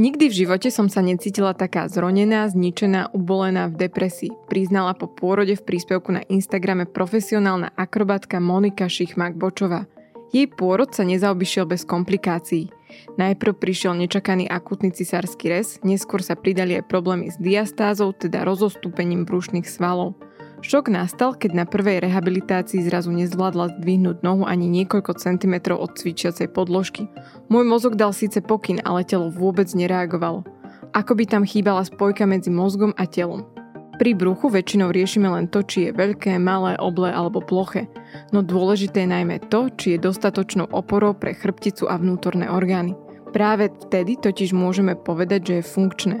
Nikdy v živote som sa necítila taká zronená, zničená, ubolená v depresii, priznala po pôrode v príspevku na Instagrame profesionálna akrobatka Monika Šichmak-Bočová. Jej pôrod sa nezaobišiel bez komplikácií. Najprv prišiel nečakaný akutný cisársky rez, neskôr sa pridali aj problémy s diastázou, teda rozostúpením brúšnych svalov. Šok nastal, keď na prvej rehabilitácii zrazu nezvládla zdvihnúť nohu ani niekoľko centimetrov od cvičiacej podložky. Môj mozog dal síce pokyn, ale telo vôbec nereagovalo. Ako by tam chýbala spojka medzi mozgom a telom. Pri bruchu väčšinou riešime len to, či je veľké, malé, oble alebo ploché. No dôležité je najmä to, či je dostatočnou oporou pre chrbticu a vnútorné orgány. Práve vtedy totiž môžeme povedať, že je funkčné.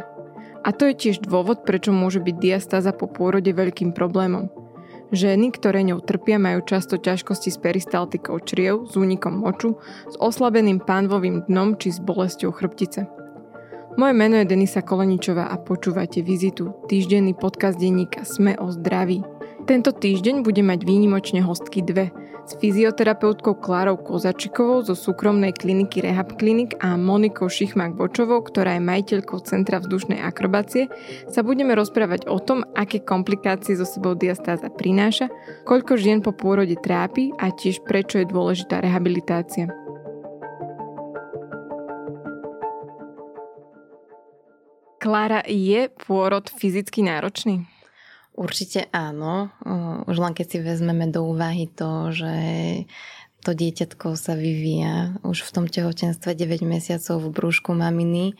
A to je tiež dôvod, prečo môže byť diastáza po pôrode veľkým problémom. Ženy, ktoré ňou trpia, majú často ťažkosti s peristaltikou čriev, s únikom moču, s oslabeným pánvovým dnom či s bolesťou chrbtice. Moje meno je Denisa Koleničová a počúvate vizitu, týždenný podcast denníka Sme o zdraví. Tento týždeň bude mať výnimočne hostky dve – s fyzioterapeutkou Klárou Kozačikovou zo súkromnej kliniky Rehab Clinic a Monikou Šichmak-Bočovou, ktorá je majiteľkou Centra vzdušnej akrobácie, sa budeme rozprávať o tom, aké komplikácie zo sebou diastáza prináša, koľko žien po pôrode trápi a tiež prečo je dôležitá rehabilitácia. Klára, je pôrod fyzicky náročný? Určite áno. Už len keď si vezmeme do úvahy to, že to dieťatko sa vyvíja už v tom tehotenstve 9 mesiacov v brúšku maminy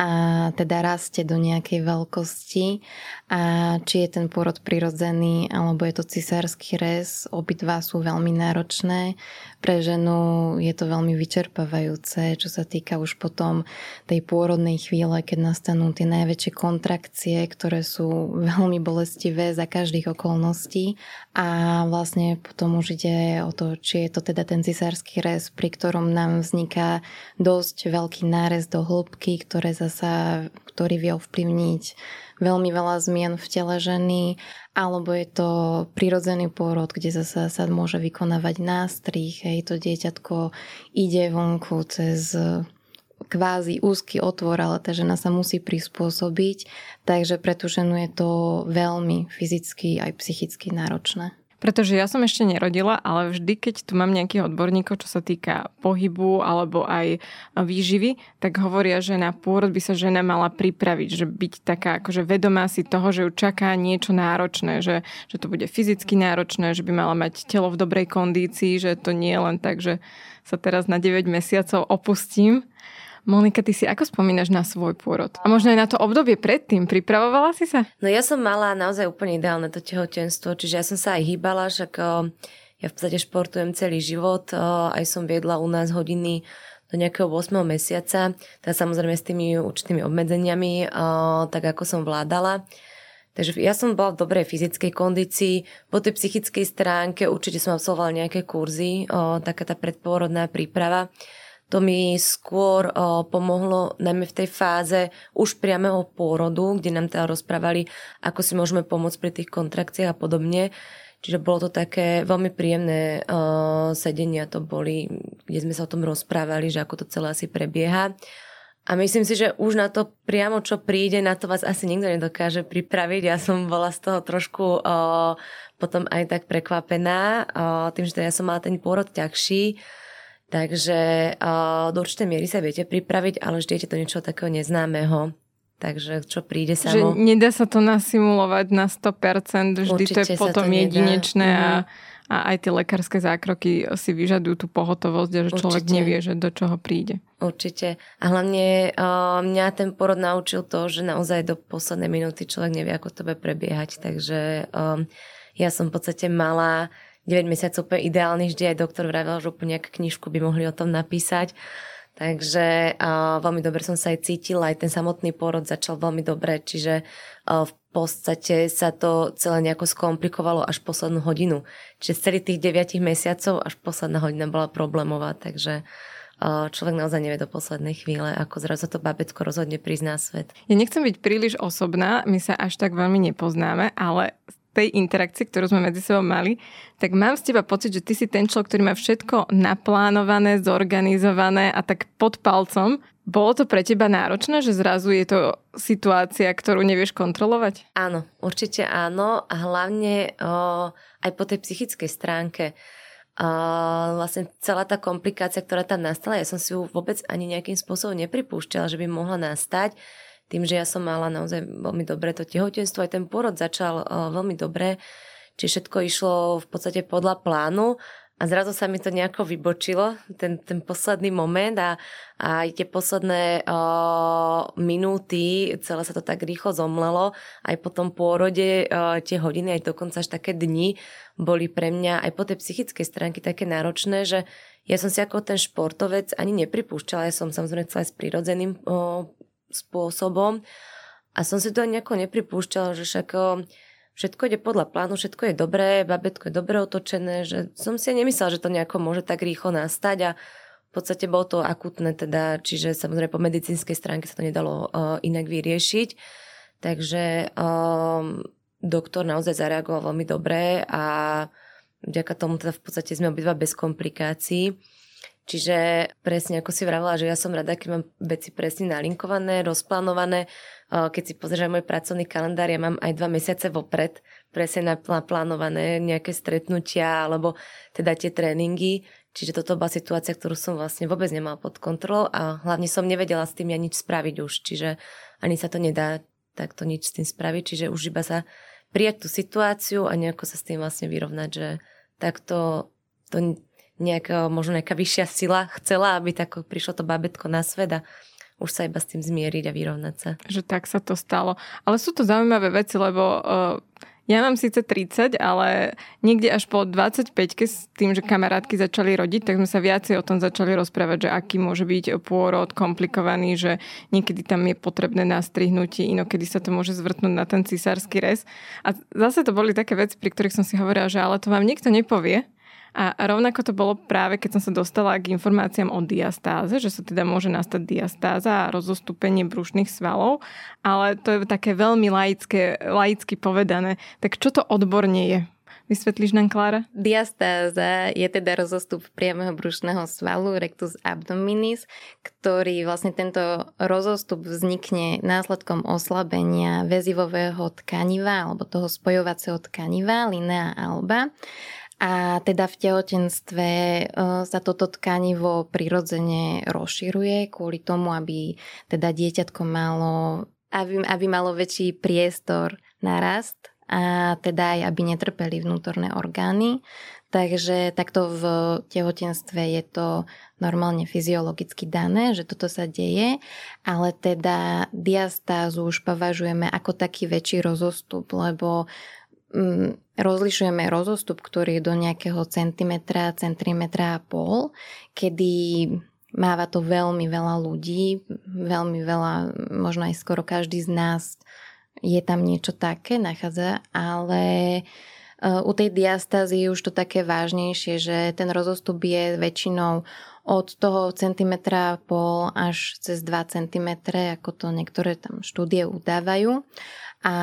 a teda rastie do nejakej veľkosti a či je ten porod prirodzený alebo je to cisársky rez, obidva sú veľmi náročné. Pre ženu je to veľmi vyčerpávajúce, čo sa týka už potom tej pôrodnej chvíle, keď nastanú tie najväčšie kontrakcie, ktoré sú veľmi bolestivé za každých okolností a vlastne potom už ide o to, či je to teda ten cisársky rez, pri ktorom nám vzniká dosť veľký nárez do hĺbky, ktoré zasa, ktorý vie ovplyvniť veľmi veľa zmien v tele ženy, alebo je to prirodzený pôrod, kde zasa sa môže vykonávať nástrih, hej, to dieťatko ide vonku cez kvázi úzky otvor, ale tá žena sa musí prispôsobiť, takže pre tú ženu je to veľmi fyzicky aj psychicky náročné. Pretože ja som ešte nerodila, ale vždy, keď tu mám nejakých odborníkov, čo sa týka pohybu alebo aj výživy, tak hovoria, že na pôrod by sa žena mala pripraviť, že byť taká akože vedomá si toho, že ju čaká niečo náročné, že, že to bude fyzicky náročné, že by mala mať telo v dobrej kondícii, že to nie je len tak, že sa teraz na 9 mesiacov opustím, Monika, ty si ako spomínaš na svoj pôrod? A možno aj na to obdobie predtým. Pripravovala si sa? No ja som mala naozaj úplne ideálne to tehotenstvo, čiže ja som sa aj hýbala, však ja v podstate športujem celý život, aj som viedla u nás hodiny do nejakého 8. mesiaca, teda samozrejme s tými určitými obmedzeniami, tak ako som vládala. Takže ja som bola v dobrej fyzickej kondícii. Po tej psychickej stránke určite som absolvovala nejaké kurzy, taká tá predpôrodná príprava. To mi skôr o, pomohlo najmä v tej fáze už priamého pôrodu, kde nám teda rozprávali, ako si môžeme pomôcť pri tých kontrakciách a podobne. Čiže bolo to také veľmi príjemné o, sedenia to boli, kde sme sa o tom rozprávali, že ako to celé asi prebieha. A myslím si, že už na to priamo, čo príde, na to vás asi nikto nedokáže pripraviť. Ja som bola z toho trošku o, potom aj tak prekvapená, o, tým, že teda ja som mala ten pôrod ťažší Takže do určitej miery sa viete pripraviť, ale vždy je to niečo takého neznámeho. Takže čo príde sa Že nedá sa to nasimulovať na 100%, vždy Určite to je potom to jedinečné a, mhm. a aj tie lekárske zákroky si vyžadujú tú pohotovosť, že človek Určite. nevie, že do čoho príde. Určite. A hlavne uh, mňa ten porod naučil to, že naozaj do poslednej minúty človek nevie, ako to bude prebiehať. Takže um, ja som v podstate mala 9 mesiacov úplne ideálny, vždy aj doktor vravel, že úplne knižku by mohli o tom napísať. Takže uh, veľmi dobre som sa aj cítila, aj ten samotný porod začal veľmi dobre, čiže uh, v podstate sa to celé nejako skomplikovalo až poslednú hodinu. Čiže z celých tých 9 mesiacov až posledná hodina bola problémová, takže uh, človek naozaj nevie do poslednej chvíle, ako zrazu to babetko rozhodne prizná svet. Ja nechcem byť príliš osobná, my sa až tak veľmi nepoznáme, ale tej interakcie, ktorú sme medzi sebou mali, tak mám z teba pocit, že ty si ten človek, ktorý má všetko naplánované, zorganizované a tak pod palcom. Bolo to pre teba náročné, že zrazu je to situácia, ktorú nevieš kontrolovať? Áno, určite áno a hlavne o, aj po tej psychickej stránke. A vlastne celá tá komplikácia, ktorá tam nastala, ja som si ju vôbec ani nejakým spôsobom nepripúšťala, že by mohla nastať. Tým, že ja som mala naozaj veľmi dobre to tehotenstvo, aj ten pôrod začal o, veľmi dobre, či všetko išlo v podstate podľa plánu a zrazu sa mi to nejako vybočilo, ten, ten posledný moment a, a aj tie posledné o, minúty, celé sa to tak rýchlo zomlelo. Aj po tom pôrode o, tie hodiny, aj dokonca až také dni boli pre mňa aj po tej psychickej stránke také náročné, že ja som si ako ten športovec ani nepripúšťala. Ja som samozrejme chcela s prirodzeným spôsobom a som si to nejako nepripúšťala, že však... Všetko ide podľa plánu, všetko je dobré, babetko je dobre otočené, že som si nemyslela, že to nejako môže tak rýchlo nastať a v podstate bolo to akutné, teda, čiže samozrejme po medicínskej stránke sa to nedalo uh, inak vyriešiť. Takže um, doktor naozaj zareagoval veľmi dobre a vďaka tomu teda v podstate sme obidva bez komplikácií. Čiže presne ako si vravila, že ja som rada, keď mám veci presne nalinkované, rozplánované. Keď si pozrieš môj pracovný kalendár, ja mám aj dva mesiace vopred presne naplánované nejaké stretnutia alebo teda tie tréningy. Čiže toto bola situácia, ktorú som vlastne vôbec nemala pod kontrolou a hlavne som nevedela s tým ja nič spraviť už. Čiže ani sa to nedá takto nič s tým spraviť. Čiže už iba sa prijať tú situáciu a nejako sa s tým vlastne vyrovnať, že takto to nejaká, možno nejaká vyššia sila chcela, aby tak prišlo to babetko na svet a už sa iba s tým zmieriť a vyrovnať sa. Že tak sa to stalo. Ale sú to zaujímavé veci, lebo uh, ja mám síce 30, ale niekde až po 25 s tým, že kamarátky začali rodiť, tak sme sa viacej o tom začali rozprávať, že aký môže byť pôrod komplikovaný, že niekedy tam je potrebné nastrihnutie, inokedy sa to môže zvrtnúť na ten cisársky rez. A zase to boli také veci, pri ktorých som si hovorila, že ale to vám nikto nepovie, a rovnako to bolo práve, keď som sa dostala k informáciám o diastáze, že sa teda môže nastať diastáza a rozostúpenie brušných svalov, ale to je také veľmi laické, laicky povedané. Tak čo to odborne je? Vysvetlíš nám, Klára? Diastáza je teda rozostup priameho brušného svalu, rectus abdominis, ktorý vlastne tento rozostup vznikne následkom oslabenia väzivového tkaniva alebo toho spojovacieho tkaniva, linea alba a teda v tehotenstve e, sa toto tkanivo prirodzene rozširuje kvôli tomu, aby teda dieťatko malo, aby, aby malo väčší priestor na rast a teda aj aby netrpeli vnútorné orgány. Takže takto v tehotenstve je to normálne fyziologicky dané, že toto sa deje, ale teda diastázu už považujeme ako taký väčší rozostup, lebo rozlišujeme rozostup, ktorý je do nejakého centimetra, centimetra a pol, kedy máva to veľmi veľa ľudí, veľmi veľa, možno aj skoro každý z nás je tam niečo také, nachádza, ale e, u tej diastázy je už to také vážnejšie, že ten rozostup je väčšinou od toho centimetra pol až cez 2 cm, ako to niektoré tam štúdie udávajú a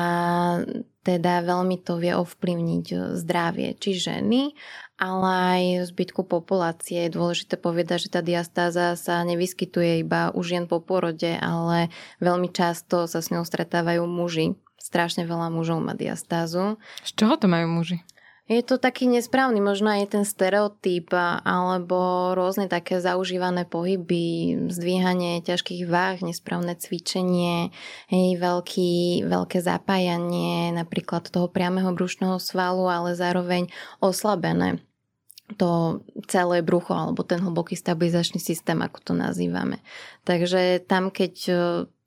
teda veľmi to vie ovplyvniť zdravie či ženy, ale aj zbytku populácie. Je dôležité povedať, že tá diastáza sa nevyskytuje iba u žien po porode, ale veľmi často sa s ňou stretávajú muži. Strašne veľa mužov má diastázu. Z čoho to majú muži? Je to taký nesprávny, možno aj ten stereotyp alebo rôzne také zaužívané pohyby, zdvíhanie ťažkých váh, nesprávne cvičenie, hej, veľký, veľké zapájanie napríklad toho priameho brušného svalu, ale zároveň oslabené to celé brucho alebo ten hlboký stabilizačný systém, ako to nazývame. Takže tam, keď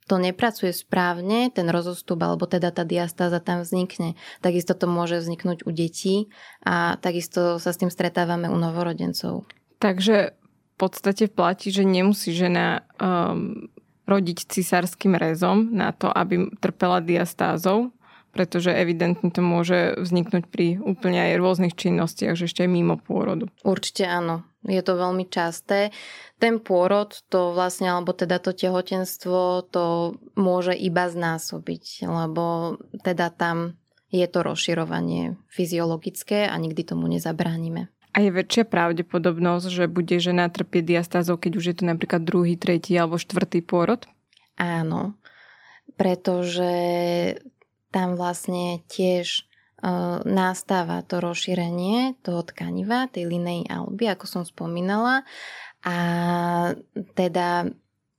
to nepracuje správne, ten rozostup alebo teda tá diastáza tam vznikne. Takisto to môže vzniknúť u detí a takisto sa s tým stretávame u novorodencov. Takže v podstate platí, že nemusí žena um, rodiť cisárským rezom na to, aby trpela diastázou, pretože evidentne to môže vzniknúť pri úplne aj rôznych činnostiach, že ešte aj mimo pôrodu. Určite áno. Je to veľmi časté. Ten pôrod, to vlastne, alebo teda to tehotenstvo, to môže iba znásobiť, lebo teda tam je to rozširovanie fyziologické a nikdy tomu nezabránime. A je väčšia pravdepodobnosť, že bude žena trpieť diastázou, keď už je to napríklad druhý, tretí alebo štvrtý pôrod? Áno, pretože tam vlastne tiež nastáva to rozšírenie toho tkaniva, tej linej alby, ako som spomínala. A teda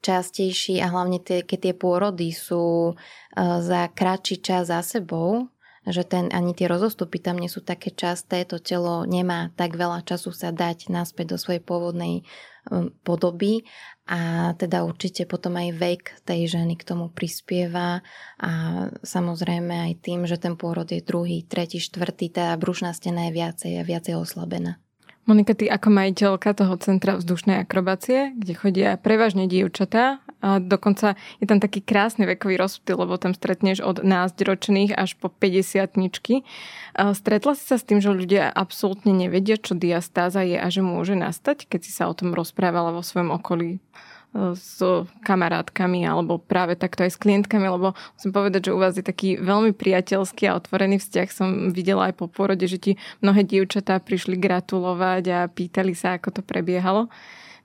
častejší a hlavne tie, keď tie pôrody sú za kratší čas za sebou, že ten, ani tie rozostupy tam nie sú také časté, to telo nemá tak veľa času sa dať naspäť do svojej pôvodnej podoby a teda určite potom aj vek tej ženy k tomu prispieva a samozrejme aj tým, že ten pôrod je druhý, tretí, štvrtý, tá brušná stena je viacej a viacej oslabená. Monika, ty ako majiteľka toho Centra vzdušnej akrobácie, kde chodia prevažne dievčatá, a dokonca je tam taký krásny vekový rozptyl, lebo tam stretneš od nás ročných až po 50 ničky. Stretla si sa s tým, že ľudia absolútne nevedia, čo diastáza je a že môže nastať, keď si sa o tom rozprávala vo svojom okolí? S kamarátkami alebo práve takto aj s klientkami, lebo musím povedať, že u vás je taký veľmi priateľský a otvorený vzťah. Som videla aj po porode, že ti mnohé dievčatá prišli gratulovať a pýtali sa, ako to prebiehalo.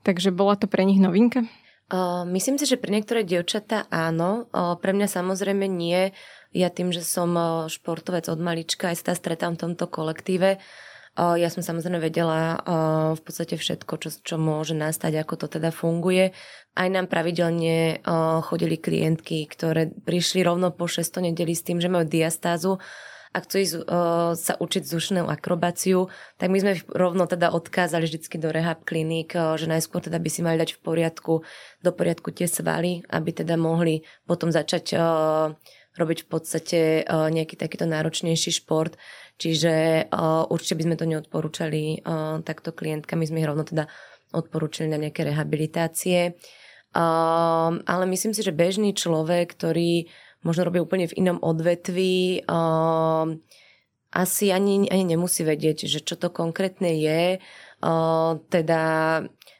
Takže bola to pre nich novinka? Uh, myslím si, že pre niektoré dievčatá áno, uh, pre mňa samozrejme nie. Ja tým, že som uh, športovec od malička, aj sa stretám v tomto kolektíve, ja som samozrejme vedela v podstate všetko, čo, čo môže nastať, ako to teda funguje. Aj nám pravidelne chodili klientky, ktoré prišli rovno po 6. nedeli s tým, že majú diastázu a chcú ísť sa učiť zušnú akrobáciu, tak my sme rovno teda odkázali vždycky do rehab kliník, že najskôr teda by si mali dať v poriadku, do poriadku tie svaly, aby teda mohli potom začať robiť v podstate nejaký takýto náročnejší šport. Čiže uh, určite by sme to neodporúčali uh, takto klientka. My sme ich rovno teda odporúčali na nejaké rehabilitácie. Uh, ale myslím si, že bežný človek, ktorý možno robí úplne v inom odvetví, uh, asi ani, ani nemusí vedieť, že čo to konkrétne je. Uh, teda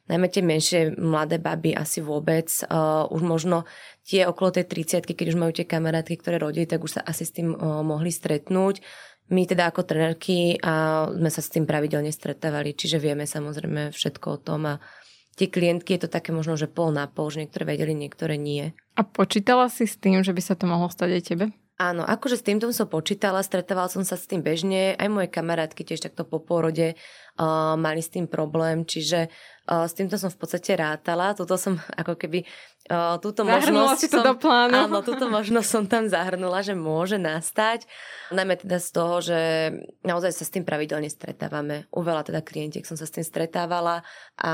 najmä tie menšie mladé baby asi vôbec. Uh, už možno tie okolo tej 30 keď už majú tie kamarátky, ktoré rodili, tak už sa asi s tým uh, mohli stretnúť. My teda ako trenerky a sme sa s tým pravidelne stretávali, čiže vieme samozrejme všetko o tom a tie klientky je to také možno, že pol na pol, že niektoré vedeli, niektoré nie. A počítala si s tým, že by sa to mohlo stať aj tebe? Áno, akože s týmto som počítala, stretávala som sa s tým bežne, aj moje kamarátky tiež takto po porode uh, mali s tým problém, čiže s týmto som v podstate rátala, toto som ako keby uh, túto Zahrnula možnosť si to som, do plánu. Áno, túto možnosť som tam zahrnula, že môže nastať, najmä teda z toho, že naozaj sa s tým pravidelne stretávame. U veľa teda klientiek som sa s tým stretávala a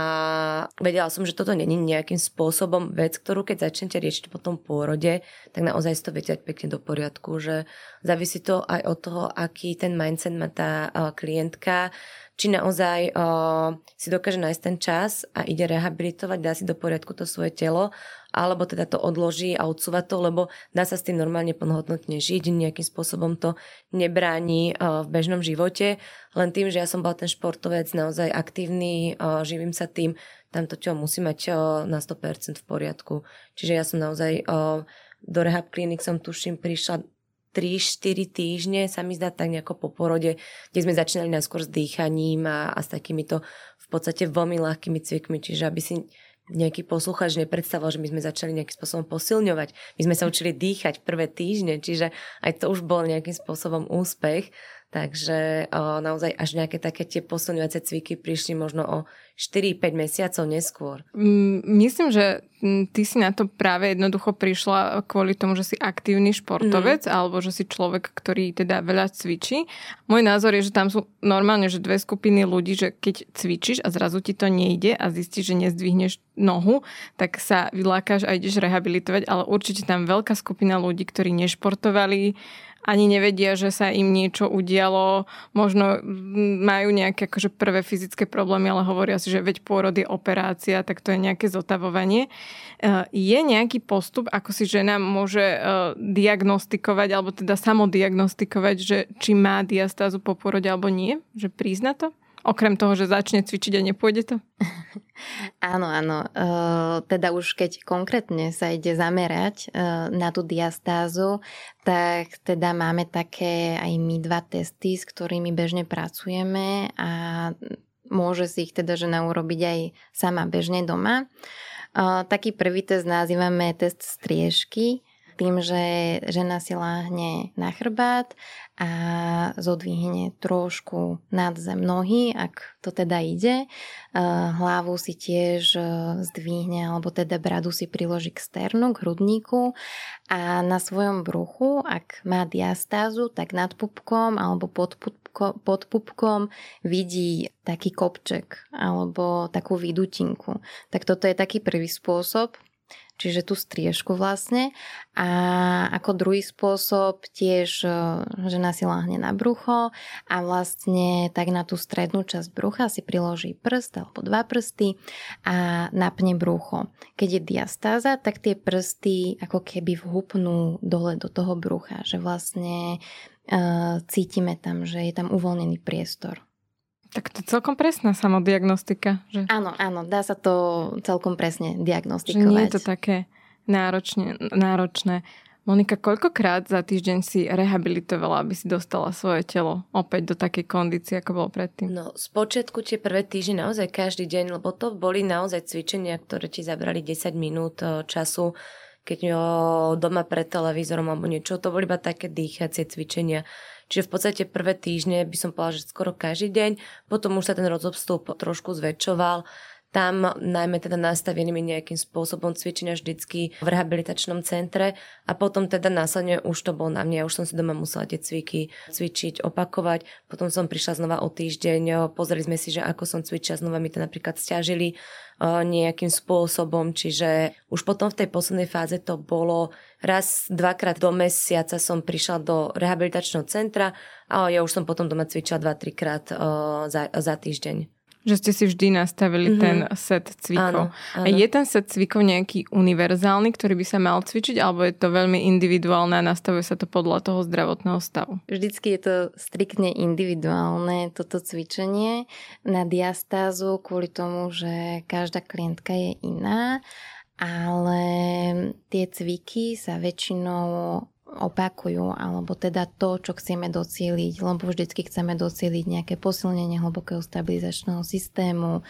vedela som, že toto není nejakým spôsobom vec, ktorú keď začnete riešiť po tom pôrode, tak naozaj si to viete pekne do poriadku že závisí to aj od toho, aký ten mindset má tá uh, klientka, či naozaj uh, si dokáže nájsť ten čas a ide rehabilitovať, dá si do poriadku to svoje telo, alebo teda to odloží a odsúva to, lebo dá sa s tým normálne plnohodnotne žiť, nejakým spôsobom to nebráni uh, v bežnom živote, len tým, že ja som bola ten športovec naozaj aktívny, uh, živím sa tým, tam to telo musí mať uh, na 100% v poriadku. Čiže ja som naozaj do rehab klinik som tuším prišla 3-4 týždne sa mi zdá tak nejako po porode, kde sme začínali najskôr s dýchaním a, a s takýmito v podstate veľmi ľahkými cvikmi, čiže aby si nejaký posluchač nepredstavoval, že my sme začali nejakým spôsobom posilňovať. My sme sa učili dýchať prvé týždne, čiže aj to už bol nejakým spôsobom úspech. Takže o, naozaj až nejaké také tie posilňovacie cviky prišli možno o 4-5 mesiacov neskôr. Mm, myslím, že mm, ty si na to práve jednoducho prišla kvôli tomu, že si aktívny športovec mm. alebo že si človek, ktorý teda veľa cvičí. Môj názor je, že tam sú normálne že dve skupiny ľudí, že keď cvičíš a zrazu ti to nejde a zistíš, že nezdvihneš nohu, tak sa vylákáš a ideš rehabilitovať, ale určite tam veľká skupina ľudí, ktorí nešportovali, ani nevedia, že sa im niečo udialo, možno majú nejaké akože prvé fyzické problémy, ale hovoria si, že veď pôrod je operácia, tak to je nejaké zotavovanie. E, je nejaký postup, ako si žena môže e, diagnostikovať, alebo teda samodiagnostikovať, že či má diastázu po pôrode alebo nie? Že prizna to? Okrem toho, že začne cvičiť a nepôjde to? áno, áno. E, teda už keď konkrétne sa ide zamerať e, na tú diastázu, tak teda máme také aj my dva testy, s ktorými bežne pracujeme a môže si ich teda žena urobiť aj sama bežne doma. Taký prvý test nazývame test striežky tým, že žena si láhne na chrbát a zodvihne trošku nad zem nohy, ak to teda ide. Hlavu si tiež e, zdvihne, alebo teda bradu si priloží k sternu, k hrudníku a na svojom bruchu, ak má diastázu, tak nad pupkom alebo pod, pupko, pod pupkom vidí taký kopček alebo takú vidutinku. Tak toto je taký prvý spôsob, čiže tú striežku vlastne. A ako druhý spôsob tiež e, žena si láhne na brucho a vlastne tak na tú strednú časť brucha si priloží prst alebo dva prsty a napne brucho. Keď je diastáza, tak tie prsty ako keby vhupnú dole do toho brucha, že vlastne uh, cítime tam, že je tam uvoľnený priestor. Tak to je celkom presná samodiagnostika. Že... Áno, áno, dá sa to celkom presne diagnostikovať. Že nie je to také náročne, náročné. Monika, koľkokrát za týždeň si rehabilitovala, aby si dostala svoje telo opäť do takej kondície, ako bolo predtým? No, z počiatku tie prvé týždne naozaj každý deň, lebo to boli naozaj cvičenia, ktoré ti zabrali 10 minút eh, času, keď doma pred televízorom alebo niečo, to boli iba také dýchacie cvičenia. Čiže v podstate prvé týždne by som povedala, že skoro každý deň, potom už sa ten rozobstup trošku zväčšoval tam najmä teda nastavenými nejakým spôsobom cvičenia vždycky v rehabilitačnom centre a potom teda následne už to bol na mne, ja už som si doma musela tie cviky cvičiť, opakovať, potom som prišla znova o týždeň, pozreli sme si, že ako som cvičila, znova mi to napríklad stiažili nejakým spôsobom, čiže už potom v tej poslednej fáze to bolo raz, dvakrát do mesiaca som prišla do rehabilitačného centra a ja už som potom doma cvičila dva, trikrát za, za týždeň. Že ste si vždy nastavili mm-hmm. ten set cvikov. Áno, áno. A je ten set cvikov nejaký univerzálny, ktorý by sa mal cvičiť, alebo je to veľmi individuálne a nastavuje sa to podľa toho zdravotného stavu? Vždycky je to striktne individuálne toto cvičenie na diastázu kvôli tomu, že každá klientka je iná ale tie cviky sa väčšinou opakujú, alebo teda to, čo chceme docieliť, lebo vždycky chceme docieliť nejaké posilnenie hlbokého stabilizačného systému,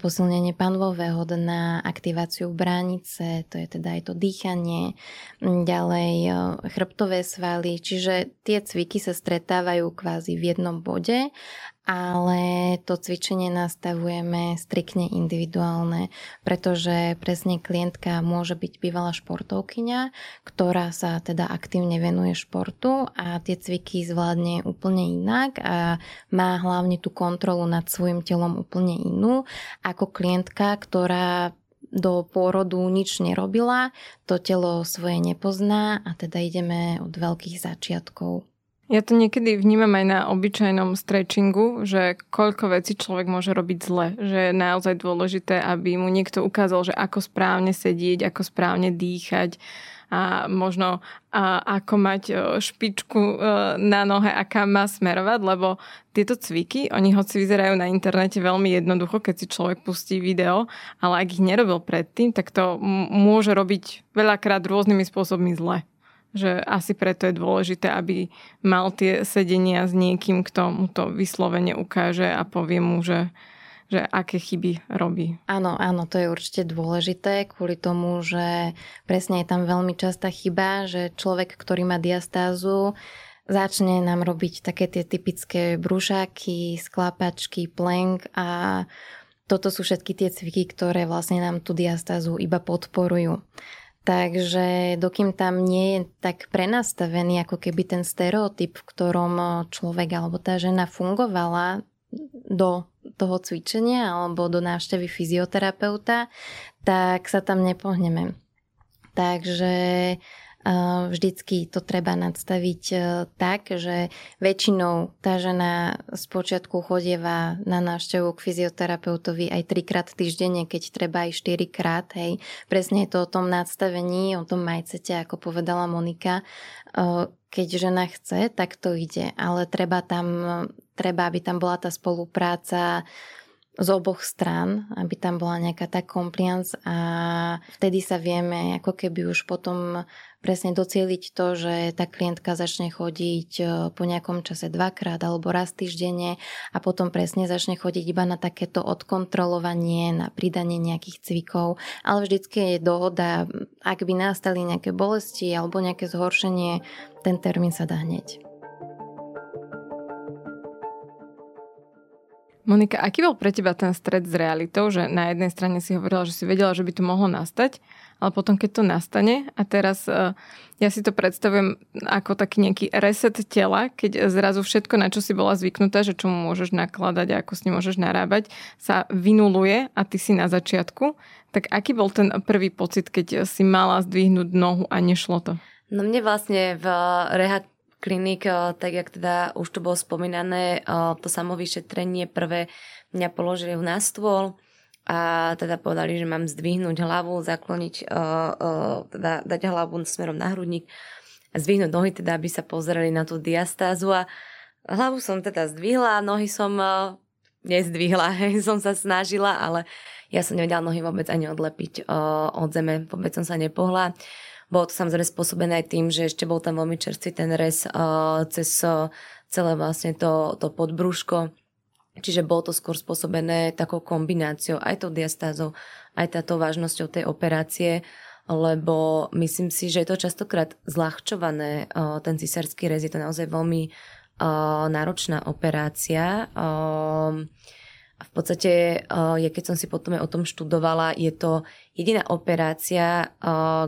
posilnenie panvového dna, aktiváciu bránice, to je teda aj to dýchanie, ďalej chrbtové svaly, čiže tie cviky sa stretávajú kvázi v jednom bode ale to cvičenie nastavujeme striktne individuálne, pretože presne klientka môže byť bývalá športovkyňa, ktorá sa teda aktívne venuje športu a tie cviky zvládne úplne inak a má hlavne tú kontrolu nad svojim telom úplne inú ako klientka, ktorá do pôrodu nič nerobila, to telo svoje nepozná a teda ideme od veľkých začiatkov. Ja to niekedy vnímam aj na obyčajnom stretchingu, že koľko vecí človek môže robiť zle. Že je naozaj dôležité, aby mu niekto ukázal, že ako správne sedieť, ako správne dýchať a možno a ako mať špičku e, na nohe a kam má smerovať, lebo tieto cviky, oni hoci vyzerajú na internete veľmi jednoducho, keď si človek pustí video, ale ak ich nerobil predtým, tak to môže robiť veľakrát rôznymi spôsobmi zle že asi preto je dôležité, aby mal tie sedenia s niekým, kto mu to vyslovene ukáže a povie mu, že, že aké chyby robí. Áno, áno, to je určite dôležité kvôli tomu, že presne je tam veľmi častá chyba, že človek, ktorý má diastázu, začne nám robiť také tie typické brúšaky, sklapačky, plank a toto sú všetky tie cviky, ktoré vlastne nám tú diastázu iba podporujú. Takže dokým tam nie je tak prenastavený ako keby ten stereotyp, v ktorom človek alebo tá žena fungovala do toho cvičenia alebo do návštevy fyzioterapeuta, tak sa tam nepohneme. Takže vždycky to treba nadstaviť e, tak, že väčšinou tá žena z počiatku chodieva na návštevu k fyzioterapeutovi aj trikrát týždenne, keď treba aj štyrikrát. Hej. Presne je to o tom nadstavení, o tom majcete, ako povedala Monika. E, keď žena chce, tak to ide, ale treba tam, treba, aby tam bola tá spolupráca z oboch strán, aby tam bola nejaká tá compliance a vtedy sa vieme ako keby už potom presne docieliť to, že tá klientka začne chodiť e, po nejakom čase dvakrát alebo raz týždenne a potom presne začne chodiť iba na takéto odkontrolovanie, na pridanie nejakých cvikov, ale vždycky je dohoda, ak by nastali nejaké bolesti alebo nejaké zhoršenie, ten termín sa dá hneď. Monika, aký bol pre teba ten stred s realitou, že na jednej strane si hovorila, že si vedela, že by to mohlo nastať, ale potom keď to nastane a teraz uh, ja si to predstavujem ako taký nejaký reset tela, keď zrazu všetko, na čo si bola zvyknutá, že čomu môžeš nakladať a ako s ním môžeš narábať, sa vynuluje a ty si na začiatku, tak aký bol ten prvý pocit, keď si mala zdvihnúť nohu a nešlo to? No mne vlastne v reha klinik, eh, tak jak teda už to bolo spomínané, eh, to samovyšetrenie prvé mňa položili na stôl a teda povedali, že mám zdvihnúť hlavu, zakloniť, eh, teda dať hlavu smerom na hrudník a zdvihnúť nohy, teda aby sa pozreli na tú diastázu a hlavu som teda zdvihla, nohy som nezdvihla, hej, som sa snažila, ale ja som nevedela nohy vôbec ani odlepiť od zeme, vôbec som sa nepohla. Bolo to samozrejme spôsobené aj tým, že ešte bol tam veľmi čerstvý ten rez uh, cez uh, celé vlastne to, to podbrúško. Čiže bolo to skôr spôsobené takou kombináciou, aj tou diastázou, aj táto vážnosťou tej operácie, lebo myslím si, že je to častokrát zľahčované, uh, ten cisársky rez je to naozaj veľmi uh, náročná operácia. A v podstate, je, keď som si potom aj o tom študovala, je to jediná operácia,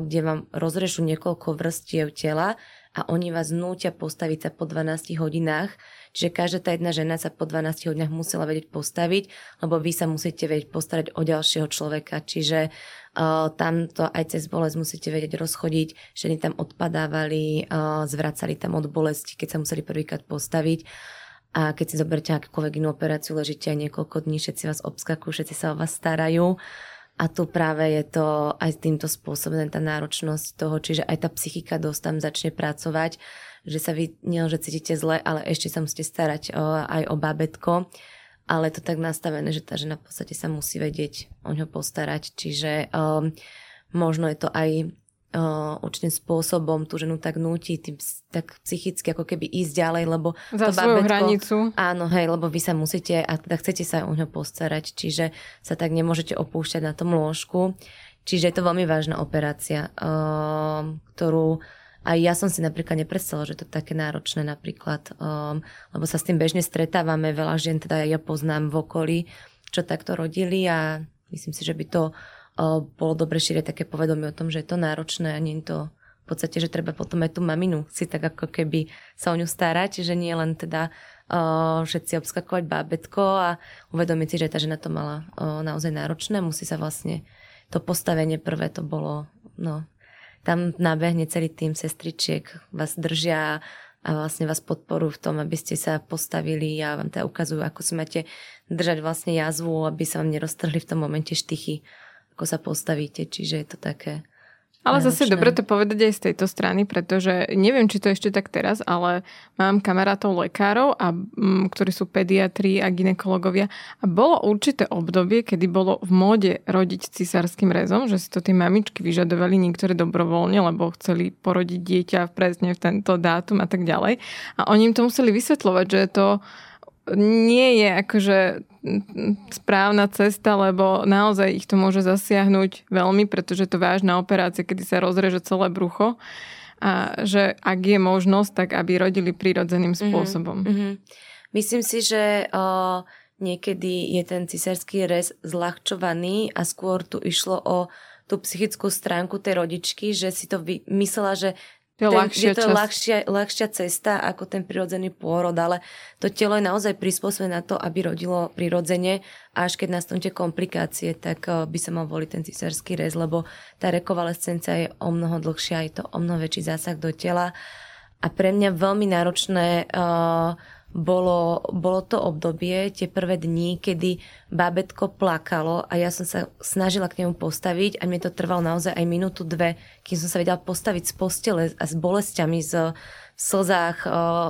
kde vám rozrežú niekoľko vrstiev tela a oni vás nútia postaviť sa po 12 hodinách. Čiže každá tá jedna žena sa po 12 hodinách musela vedieť postaviť, lebo vy sa musíte vedieť postarať o ďalšieho človeka. Čiže uh, tam aj cez bolesť musíte vedieť rozchodiť. Ženy tam odpadávali, uh, zvracali tam od bolesti, keď sa museli prvýkrát postaviť. A keď si zoberte akúkoľvek inú operáciu, ležíte aj niekoľko dní, všetci vás obskakujú, všetci sa o vás starajú. A tu práve je to aj týmto spôsobené tá náročnosť toho, čiže aj tá psychika dosť tam začne pracovať, že sa vy nielenže cítite zle, ale ešte sa musíte starať o, aj o bábetko. Ale to tak nastavené, že tá žena v podstate sa musí vedieť o ňo postarať. Čiže um, možno je to aj uh, určitým spôsobom tú ženu tak núti, tým, tak psychicky ako keby ísť ďalej, lebo Za to svoju babetko, hranicu. Áno, hej, lebo vy sa musíte a teda chcete sa o ňo postarať, čiže sa tak nemôžete opúšťať na tom lôžku. Čiže je to veľmi vážna operácia, uh, ktorú aj ja som si napríklad nepredstavila, že to je také náročné napríklad, um, lebo sa s tým bežne stretávame, veľa žien teda ja poznám v okolí, čo takto rodili a myslím si, že by to bolo dobre šíriť také povedomie o tom, že je to náročné a nie je to v podstate, že treba potom aj tú maminu si tak ako keby sa o ňu starať, že nie len teda uh, všetci obskakovať bábetko a uvedomiť si, že tá žena to mala uh, naozaj náročné, musí sa vlastne to postavenie prvé to bolo, no, tam nabehne celý tým sestričiek, vás držia a vlastne vás podporujú v tom, aby ste sa postavili a vám teda ukazujú, ako si máte držať vlastne jazvu, aby sa vám neroztrhli v tom momente štychy ako sa postavíte, čiže je to také ale zase dobre to povedať aj z tejto strany, pretože neviem, či to ešte tak teraz, ale mám kamarátov lekárov, a, m, ktorí sú pediatri a ginekologovia a bolo určité obdobie, kedy bolo v móde rodiť cisárským rezom, že si to tie mamičky vyžadovali niektoré dobrovoľne, lebo chceli porodiť dieťa presne v tento dátum a tak ďalej. A oni im to museli vysvetľovať, že to nie je akože správna cesta, lebo naozaj ich to môže zasiahnuť veľmi, pretože to vážna operácia, kedy sa rozreže celé brucho a že ak je možnosť, tak aby rodili prirodzeným mhm, spôsobom. Mm-hmm. Myslím si, že o, niekedy je ten cisársky rez zľahčovaný a skôr tu išlo o tú psychickú stránku tej rodičky, že si to vy, myslela, že je, ten, ľahšia je to ľahšia, ľahšia cesta ako ten prirodzený pôrod, ale to telo je naozaj prispôsobené na to, aby rodilo prirodzene. A až keď nastanú tie komplikácie, tak eh, by sa mal voliť ten cisársky rez, lebo tá rekovalescencia je o mnoho dlhšia, je to o mnoho väčší zásah do tela. A pre mňa veľmi náročné uh, bolo, bolo to obdobie, tie prvé dni, kedy bábetko plakalo a ja som sa snažila k nemu postaviť a mi to trvalo naozaj aj minútu, dve, kým som sa vedela postaviť z postele a s bolestiami, z, v slzách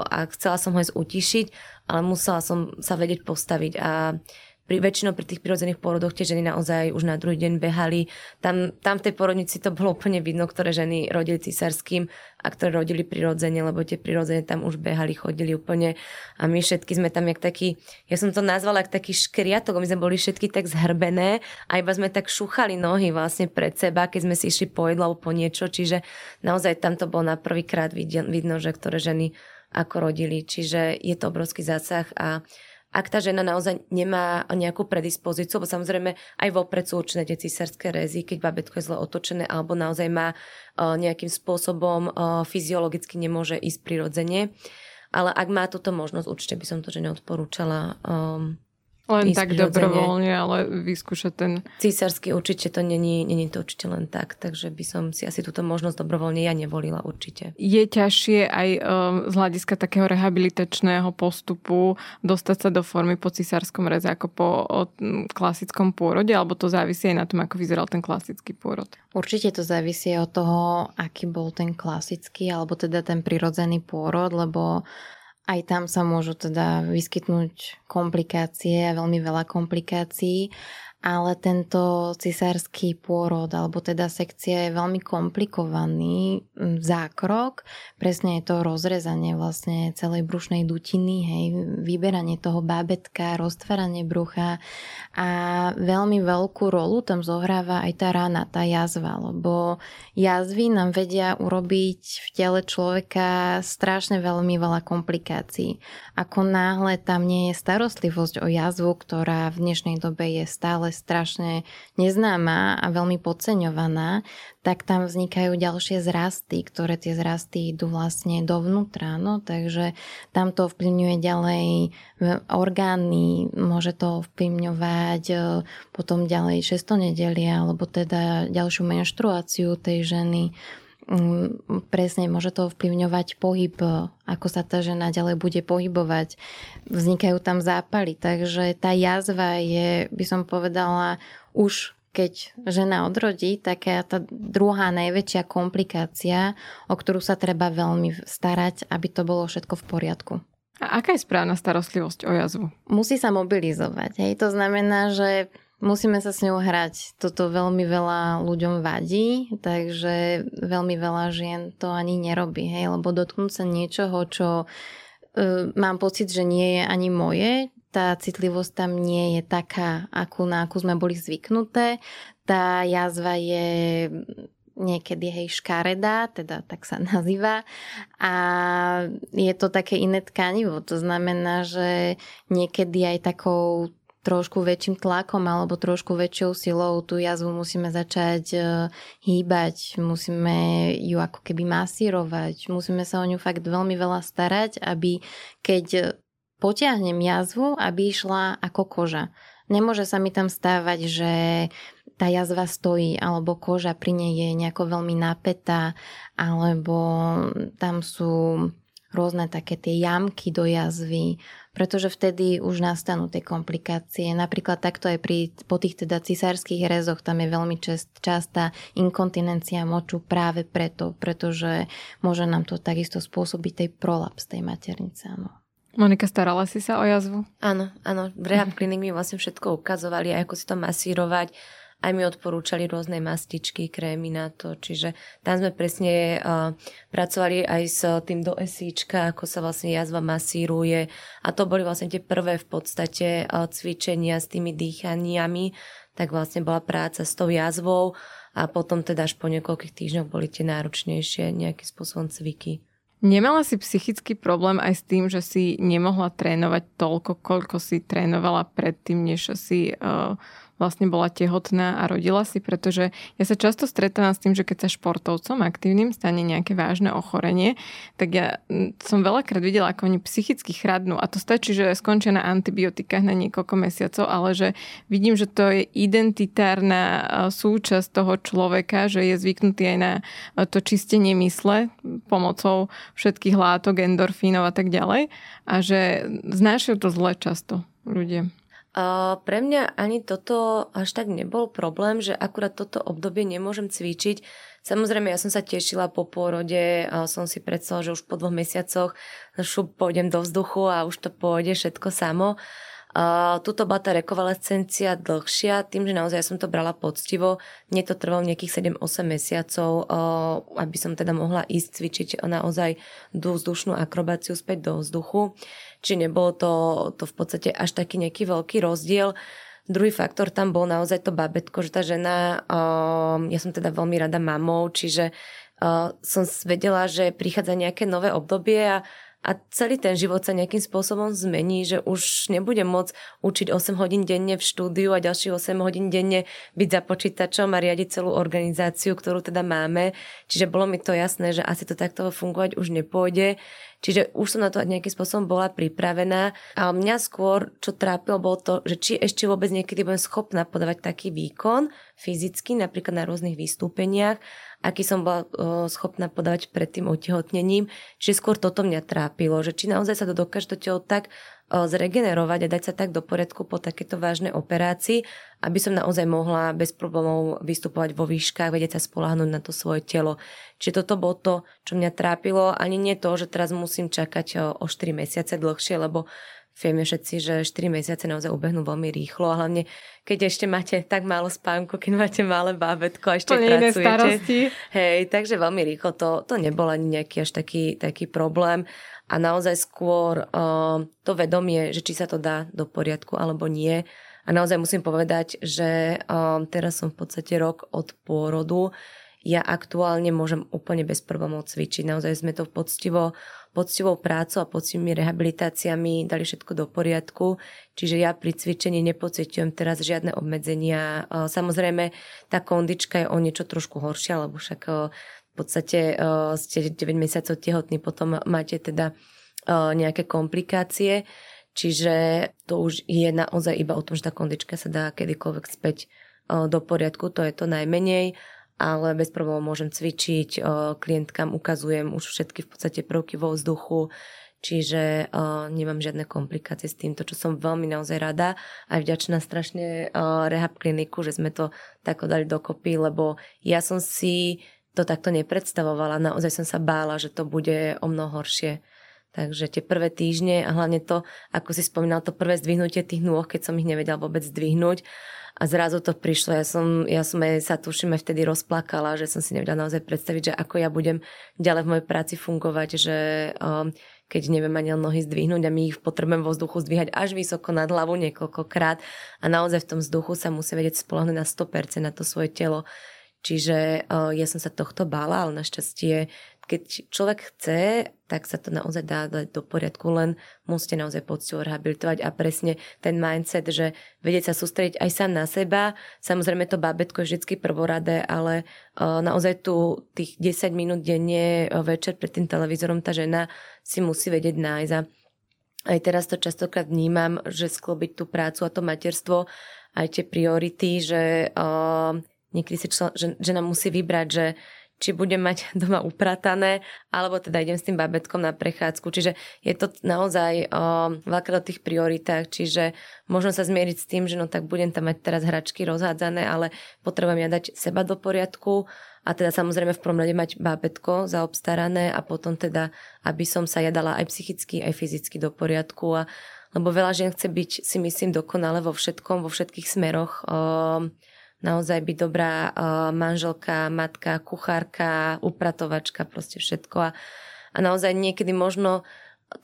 a chcela som ho ísť utišiť, ale musela som sa vedieť postaviť. A pri, väčšinou pri tých prirodzených pôrodoch tie ženy naozaj už na druhý deň behali. Tam, tam v tej porodnici to bolo úplne vidno, ktoré ženy rodili císarským a ktoré rodili prirodzene, lebo tie prirodzene tam už behali, chodili úplne. A my všetky sme tam jak taký, ja som to nazvala jak taký škriatok, my sme boli všetky tak zhrbené a iba sme tak šúchali nohy vlastne pred seba, keď sme si išli po jedlo alebo po niečo, čiže naozaj tam to bolo na prvýkrát vidno, že ktoré ženy ako rodili, čiže je to obrovský zásah a ak tá žena naozaj nemá nejakú predispozíciu, bo samozrejme aj vopred sú určené tie císarské rezy, keď babetko je zle otočené alebo naozaj má nejakým spôsobom fyziologicky nemôže ísť prirodzene. Ale ak má túto možnosť, určite by som to že neodporúčala um, len tak dobrovoľne, ale vyskúšať ten... Císarsky určite to není, není to určite len tak, takže by som si asi túto možnosť dobrovoľne ja nevolila určite. Je ťažšie aj um, z hľadiska takého rehabilitačného postupu dostať sa do formy po cisárskom reze ako po o, klasickom pôrode, alebo to závisí aj na tom, ako vyzeral ten klasický pôrod? Určite to závisí od toho, aký bol ten klasický, alebo teda ten prirodzený pôrod, lebo aj tam sa môžu teda vyskytnúť komplikácie a veľmi veľa komplikácií ale tento cisársky pôrod alebo teda sekcia je veľmi komplikovaný zákrok. Presne je to rozrezanie vlastne celej brušnej dutiny, hej, vyberanie toho bábetka, roztváranie brucha a veľmi veľkú rolu tam zohráva aj tá rana, tá jazva, lebo jazvy nám vedia urobiť v tele človeka strašne veľmi veľa komplikácií. Ako náhle tam nie je starostlivosť o jazvu, ktorá v dnešnej dobe je stále ale strašne neznáma a veľmi podceňovaná, tak tam vznikajú ďalšie zrasty, ktoré tie zrasty idú vlastne dovnútra. No, takže tam to vplyvňuje ďalej orgány, môže to vplyvňovať e, potom ďalej šestonedelia, alebo teda ďalšiu menštruáciu tej ženy presne môže to ovplyvňovať pohyb, ako sa tá žena ďalej bude pohybovať. Vznikajú tam zápaly, takže tá jazva je, by som povedala, už keď žena odrodí, taká tá druhá najväčšia komplikácia, o ktorú sa treba veľmi starať, aby to bolo všetko v poriadku. A aká je správna starostlivosť o jazvu? Musí sa mobilizovať. Hej. To znamená, že Musíme sa s ňou hrať. Toto veľmi veľa ľuďom vadí, takže veľmi veľa žien to ani nerobí, hej, lebo dotknúť sa niečoho, čo uh, mám pocit, že nie je ani moje, tá citlivosť tam nie je taká, akú, na akú sme boli zvyknuté. Tá jazva je niekedy hej škaredá, teda tak sa nazýva a je to také iné tkanivo, to znamená, že niekedy aj takou trošku väčším tlakom alebo trošku väčšou silou tú jazvu musíme začať e, hýbať, musíme ju ako keby masírovať, musíme sa o ňu fakt veľmi veľa starať, aby keď potiahnem jazvu, aby išla ako koža. Nemôže sa mi tam stávať, že tá jazva stojí, alebo koža pri nej je nejako veľmi napätá, alebo tam sú rôzne také tie jamky do jazvy, pretože vtedy už nastanú tie komplikácie. Napríklad takto aj pri, po tých teda cisárskych rezoch tam je veľmi čest, častá inkontinencia moču práve preto, pretože môže nám to takisto spôsobiť tej prolaps tej maternice. Áno. Monika, starala si sa o jazvu? Áno, áno. V rehab klinik mi vlastne všetko ukazovali, ako si to masírovať, aj mi odporúčali rôzne mastičky, krémy na to, čiže tam sme presne uh, pracovali aj s tým do esíčka, ako sa vlastne jazva masíruje a to boli vlastne tie prvé v podstate uh, cvičenia s tými dýchaniami, tak vlastne bola práca s tou jazvou a potom teda až po niekoľkých týždňoch boli tie náročnejšie nejakým spôsobom cviky. Nemala si psychický problém aj s tým, že si nemohla trénovať toľko, koľko si trénovala predtým, než si uh, vlastne bola tehotná a rodila si, pretože ja sa často stretávam s tým, že keď sa športovcom aktívnym stane nejaké vážne ochorenie, tak ja som veľakrát videla, ako oni psychicky chradnú a to stačí, že skončia na antibiotikách na niekoľko mesiacov, ale že vidím, že to je identitárna súčasť toho človeka, že je zvyknutý aj na to čistenie mysle pomocou všetkých látok, endorfínov a tak ďalej a že znášajú to zle často ľudia. Uh, pre mňa ani toto až tak nebol problém, že akurát toto obdobie nemôžem cvičiť. Samozrejme, ja som sa tešila po pôrode, a som si predstavila, že už po dvoch mesiacoch šup pôjdem do vzduchu a už to pôjde všetko samo. Uh, tuto bola tá rekonvalescencia dlhšia, tým, že naozaj som to brala poctivo. Mne to trvalo nejakých 7-8 mesiacov, uh, aby som teda mohla ísť cvičiť naozaj vzdušnú akrobáciu späť do vzduchu. Čiže nebolo to, to v podstate až taký nejaký veľký rozdiel. Druhý faktor tam bol naozaj to babetko, že tá žena, uh, ja som teda veľmi rada mamou, čiže som vedela, že prichádza nejaké nové obdobie a a celý ten život sa nejakým spôsobom zmení, že už nebudem môcť učiť 8 hodín denne v štúdiu a ďalších 8 hodín denne byť za počítačom a riadiť celú organizáciu, ktorú teda máme. Čiže bolo mi to jasné, že asi to takto fungovať už nepôjde. Čiže už som na to nejakým spôsobom bola pripravená. A mňa skôr, čo trápilo, bolo to, že či ešte vôbec niekedy budem schopná podávať taký výkon fyzicky, napríklad na rôznych vystúpeniach, aký som bola schopná podávať pred tým otehotnením. Čiže skôr toto mňa trápilo, že či naozaj sa to dokáže to telo tak zregenerovať a dať sa tak do poriadku po takéto vážnej operácii, aby som naozaj mohla bez problémov vystupovať vo výškach, vedieť sa spolahnúť na to svoje telo. Čiže toto bolo to, čo mňa trápilo, ani nie to, že teraz musím čakať o 4 mesiace dlhšie, lebo Vieme všetci, že 4 mesiace naozaj ubehnú veľmi rýchlo a hlavne keď ešte máte tak málo spánku, keď máte malé bábetko a ešte to pracujete. Starosti. Hej, takže veľmi rýchlo to, to nebol ani nejaký až taký, taký problém a naozaj skôr uh, to vedomie, že či sa to dá do poriadku alebo nie. A naozaj musím povedať, že um, teraz som v podstate rok od pôrodu. Ja aktuálne môžem úplne bez problémov cvičiť. Naozaj sme to poctivo poctivou prácou a poctivými rehabilitáciami dali všetko do poriadku. Čiže ja pri cvičení nepociťujem teraz žiadne obmedzenia. Samozrejme, tá kondička je o niečo trošku horšia, lebo však v podstate ste 9 mesiacov tehotní, potom máte teda nejaké komplikácie. Čiže to už je naozaj iba o tom, že tá kondička sa dá kedykoľvek späť do poriadku, to je to najmenej ale bez problémov môžem cvičiť, klientkám ukazujem už všetky v podstate prvky vo vzduchu, čiže nemám žiadne komplikácie s týmto, čo som veľmi naozaj rada a vďačná strašne rehab kliniku, že sme to takto dali dokopy, lebo ja som si to takto nepredstavovala, naozaj som sa bála, že to bude o mnoho horšie. Takže tie prvé týždne a hlavne to, ako si spomínal, to prvé zdvihnutie tých nôh, keď som ich nevedela vôbec zdvihnúť a zrazu to prišlo. Ja som, ja som aj sa tuším aj vtedy rozplakala, že som si nevedela naozaj predstaviť, že ako ja budem ďalej v mojej práci fungovať, že um, keď neviem ani nohy zdvihnúť a my ich potrebujem vo vzduchu zdvíhať až vysoko nad hlavu niekoľkokrát a naozaj v tom vzduchu sa musí vedieť spolahnúť na 100% na to svoje telo. Čiže uh, ja som sa tohto bála, ale našťastie keď človek chce, tak sa to naozaj dá dať do poriadku, len musíte naozaj poctivo rehabilitovať a presne ten mindset, že vedieť sa sústrediť aj sám na seba. Samozrejme to bábetko je vždy prvoradé, ale uh, naozaj tu tých 10 minút denne uh, večer pred tým televízorom tá žena si musí vedieť nájsť a aj teraz to častokrát vnímam, že sklobiť tú prácu a to materstvo, aj tie priority, že uh, niekedy si člen, že, žena musí vybrať, že či budem mať doma upratané, alebo teda idem s tým babetkom na prechádzku. Čiže je to naozaj o, veľké o tých prioritách, čiže možno sa zmieriť s tým, že no tak budem tam mať teraz hračky rozhádzané, ale potrebujem ja dať seba do poriadku a teda samozrejme v prvom rade mať bábetko zaobstarané a potom teda, aby som sa jadala aj psychicky, aj fyzicky do poriadku a lebo veľa žien chce byť, si myslím, dokonale vo všetkom, vo všetkých smeroch. O, naozaj byť dobrá uh, manželka, matka, kuchárka, upratovačka, proste všetko. A, a naozaj niekedy možno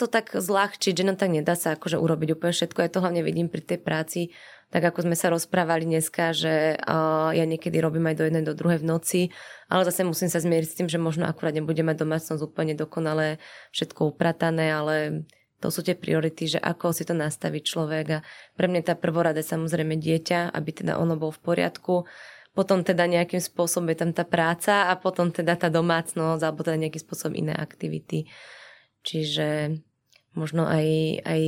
to tak zľahčiť, že no tak nedá sa akože urobiť úplne všetko. Ja to hlavne vidím pri tej práci, tak ako sme sa rozprávali dneska, že uh, ja niekedy robím aj do jednej, do druhej v noci, ale zase musím sa zmieriť s tým, že možno akurát nebudem mať domácnosť úplne dokonale všetko upratané, ale to sú tie priority, že ako si to nastaví človek. A pre mňa tá prvorada samozrejme dieťa, aby teda ono bol v poriadku, potom teda nejakým spôsobom je tam tá práca a potom teda tá domácnosť alebo teda nejakým spôsobom iné aktivity. Čiže možno aj, aj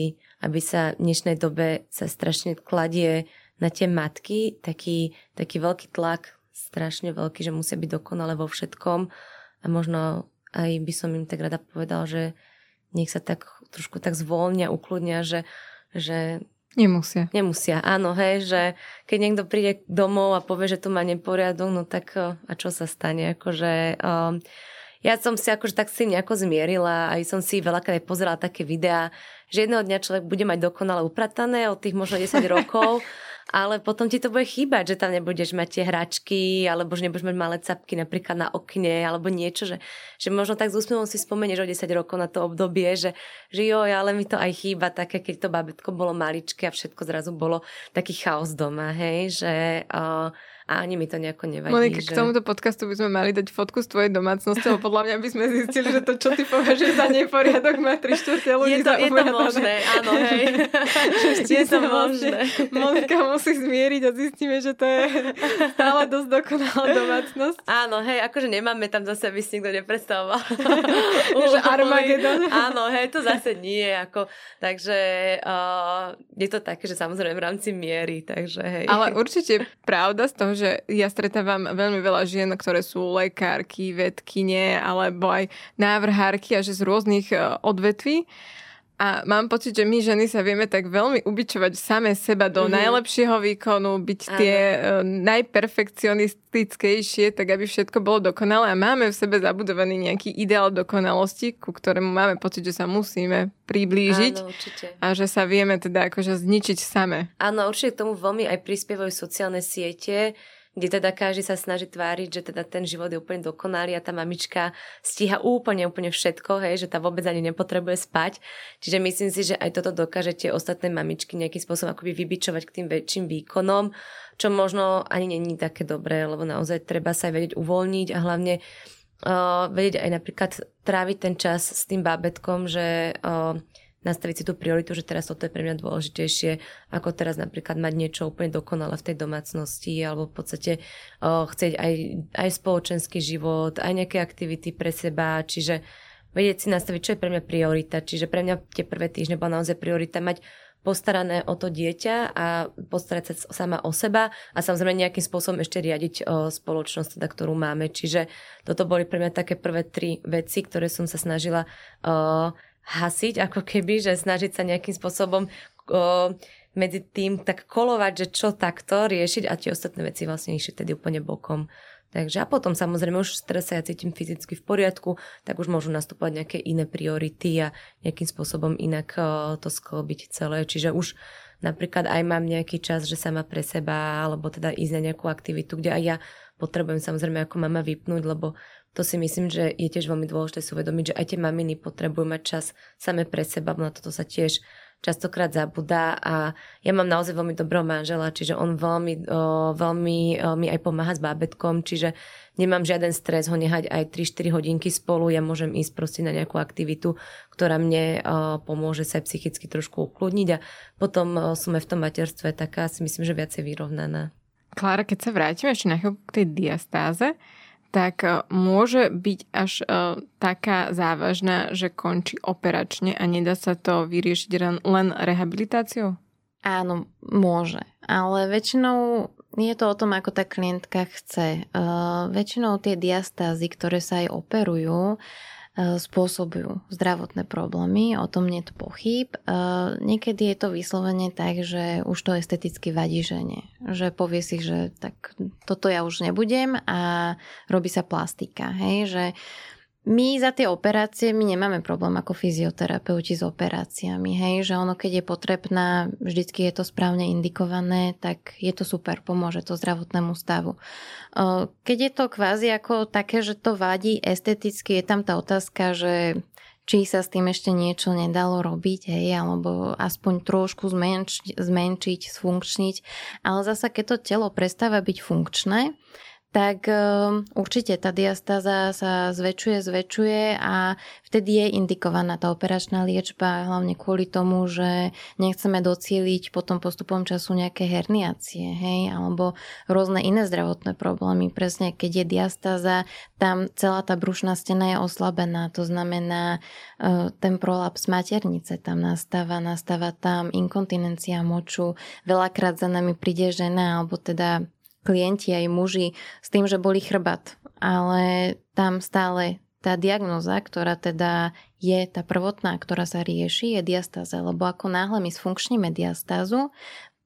aby sa v dnešnej dobe sa strašne kladie na tie matky taký, taký veľký tlak, strašne veľký, že musia byť dokonale vo všetkom. A možno aj by som im tak rada povedal, že nech sa tak trošku tak zvolnia, ukludnia, že, že Nemusia. Nemusia, áno, hej, že keď niekto príde domov a povie, že tu má neporiadok, no tak a čo sa stane? Akože, um, ja som si akože tak si nejako zmierila, aj som si veľakrát pozerala také videá, že jedného dňa človek bude mať dokonale upratané od tých možno 10 rokov ale potom ti to bude chýbať, že tam nebudeš mať tie hračky, alebo že nebudeš mať malé capky napríklad na okne, alebo niečo, že, že možno tak s úsmevom si spomenieš o 10 rokov na to obdobie, že, že jo, ale mi to aj chýba také, keď to babetko bolo maličké a všetko zrazu bolo taký chaos doma, hej, že uh, a ani mi to nejako nevadí. Monika, že... k tomuto podcastu by sme mali dať fotku z tvojej domácnosti, lebo podľa mňa by sme zistili, že to, čo ty považuješ za neporiadok, má tri štvrte ľudí je to, je to možné, áno, hej. je to možné. Monika musí zmieriť a zistíme, že to je stále dosť dokonalá domácnosť. Áno, hej, akože nemáme tam zase, aby si nikto nepredstavoval. že Armagedon. áno, hej, to zase nie, ako, takže uh, je to také, že samozrejme v rámci miery, takže hej. Ale určite pravda z toho, že ja stretávam veľmi veľa žien, ktoré sú lekárky, vedkine alebo aj návrhárky a že z rôznych e, odvetví. A mám pocit, že my ženy sa vieme tak veľmi ubičovať same seba do mm-hmm. najlepšieho výkonu, byť Áno. tie uh, najperfekcionistickejšie, tak aby všetko bolo dokonalé. A máme v sebe zabudovaný nejaký ideál dokonalosti, ku ktorému máme pocit, že sa musíme priblížiť. Áno, určite. A že sa vieme teda akože zničiť same. Áno, určite k tomu veľmi aj prispievajú sociálne siete, kde teda každý sa snaží tváriť, že teda ten život je úplne dokonalý a tá mamička stíha úplne, úplne všetko, hej, že tá vôbec ani nepotrebuje spať. Čiže myslím si, že aj toto dokážete ostatné mamičky nejakým spôsobom akoby vybičovať k tým väčším výkonom, čo možno ani není také dobré, lebo naozaj treba sa aj vedieť uvoľniť a hlavne uh, vedieť aj napríklad tráviť ten čas s tým bábetkom, že uh, nastaviť si tú prioritu, že teraz toto je pre mňa dôležitejšie, ako teraz napríklad mať niečo úplne dokonalé v tej domácnosti, alebo v podstate uh, chcieť aj, aj spoločenský život, aj nejaké aktivity pre seba, čiže vedieť si nastaviť, čo je pre mňa priorita. Čiže pre mňa tie prvé týždne bola naozaj priorita mať postarané o to dieťa a postarať sa sama o seba a samozrejme nejakým spôsobom ešte riadiť spoločnosť, teda, ktorú máme. Čiže toto boli pre mňa také prvé tri veci, ktoré som sa snažila o, hasiť, ako keby, že snažiť sa nejakým spôsobom o, medzi tým tak kolovať, že čo takto riešiť a tie ostatné veci vlastne išli tedy úplne bokom. Takže a potom samozrejme už teraz sa ja cítim fyzicky v poriadku, tak už môžu nastúpať nejaké iné priority a nejakým spôsobom inak to sklobiť celé. Čiže už napríklad aj mám nejaký čas, že sama pre seba, alebo teda ísť na nejakú aktivitu, kde aj ja potrebujem samozrejme ako mama vypnúť, lebo to si myslím, že je tiež veľmi dôležité si uvedomiť, že aj tie maminy potrebujú mať čas same pre seba, na toto sa tiež častokrát zabudá a ja mám naozaj veľmi dobrého manžela, čiže on veľmi, veľmi mi aj pomáha s bábetkom, čiže nemám žiaden stres ho nehať aj 3-4 hodinky spolu, ja môžem ísť proste na nejakú aktivitu, ktorá mne pomôže sa psychicky trošku ukludniť. A potom som v tom materstve taká si myslím, že viacej vyrovnaná. Klára, keď sa vrátime ešte na chvíľku k tej diastáze, tak e, môže byť až uh, taká závažná, že končí operačne a nedá sa to vyriešiť len, rehabilitáciou? Áno, môže. Ale väčšinou je to o tom, ako tá klientka chce. Uh, väčšinou tie diastázy, ktoré sa aj operujú, E, spôsobujú zdravotné problémy, o tom nie je pochyb. E, niekedy je to vyslovene tak, že už to esteticky vadí žene. Že povie si, že tak toto ja už nebudem a robí sa plastika. Hej? Že my za tie operácie, my nemáme problém ako fyzioterapeuti s operáciami, hej, že ono keď je potrebná, vždycky je to správne indikované, tak je to super, pomôže to zdravotnému stavu. Keď je to kvázi ako také, že to vadí esteticky, je tam tá otázka, že či sa s tým ešte niečo nedalo robiť, hej, alebo aspoň trošku zmenšiť, zmenšiť, sfunkčniť. Ale zasa, keď to telo prestáva byť funkčné, tak ehm, určite tá diastáza sa zväčšuje, zväčšuje a vtedy je indikovaná tá operačná liečba, hlavne kvôli tomu, že nechceme docieliť potom postupom času nejaké herniácie, hej, alebo rôzne iné zdravotné problémy. Presne, keď je diastáza, tam celá tá brušná stena je oslabená, to znamená e, ten prolaps maternice tam nastáva, nastáva tam inkontinencia moču, veľakrát za nami príde žena, alebo teda klienti aj muži s tým, že boli chrbat, ale tam stále tá diagnoza, ktorá teda je tá prvotná, ktorá sa rieši, je diastáza, lebo ako náhle my sfunkčníme diastázu,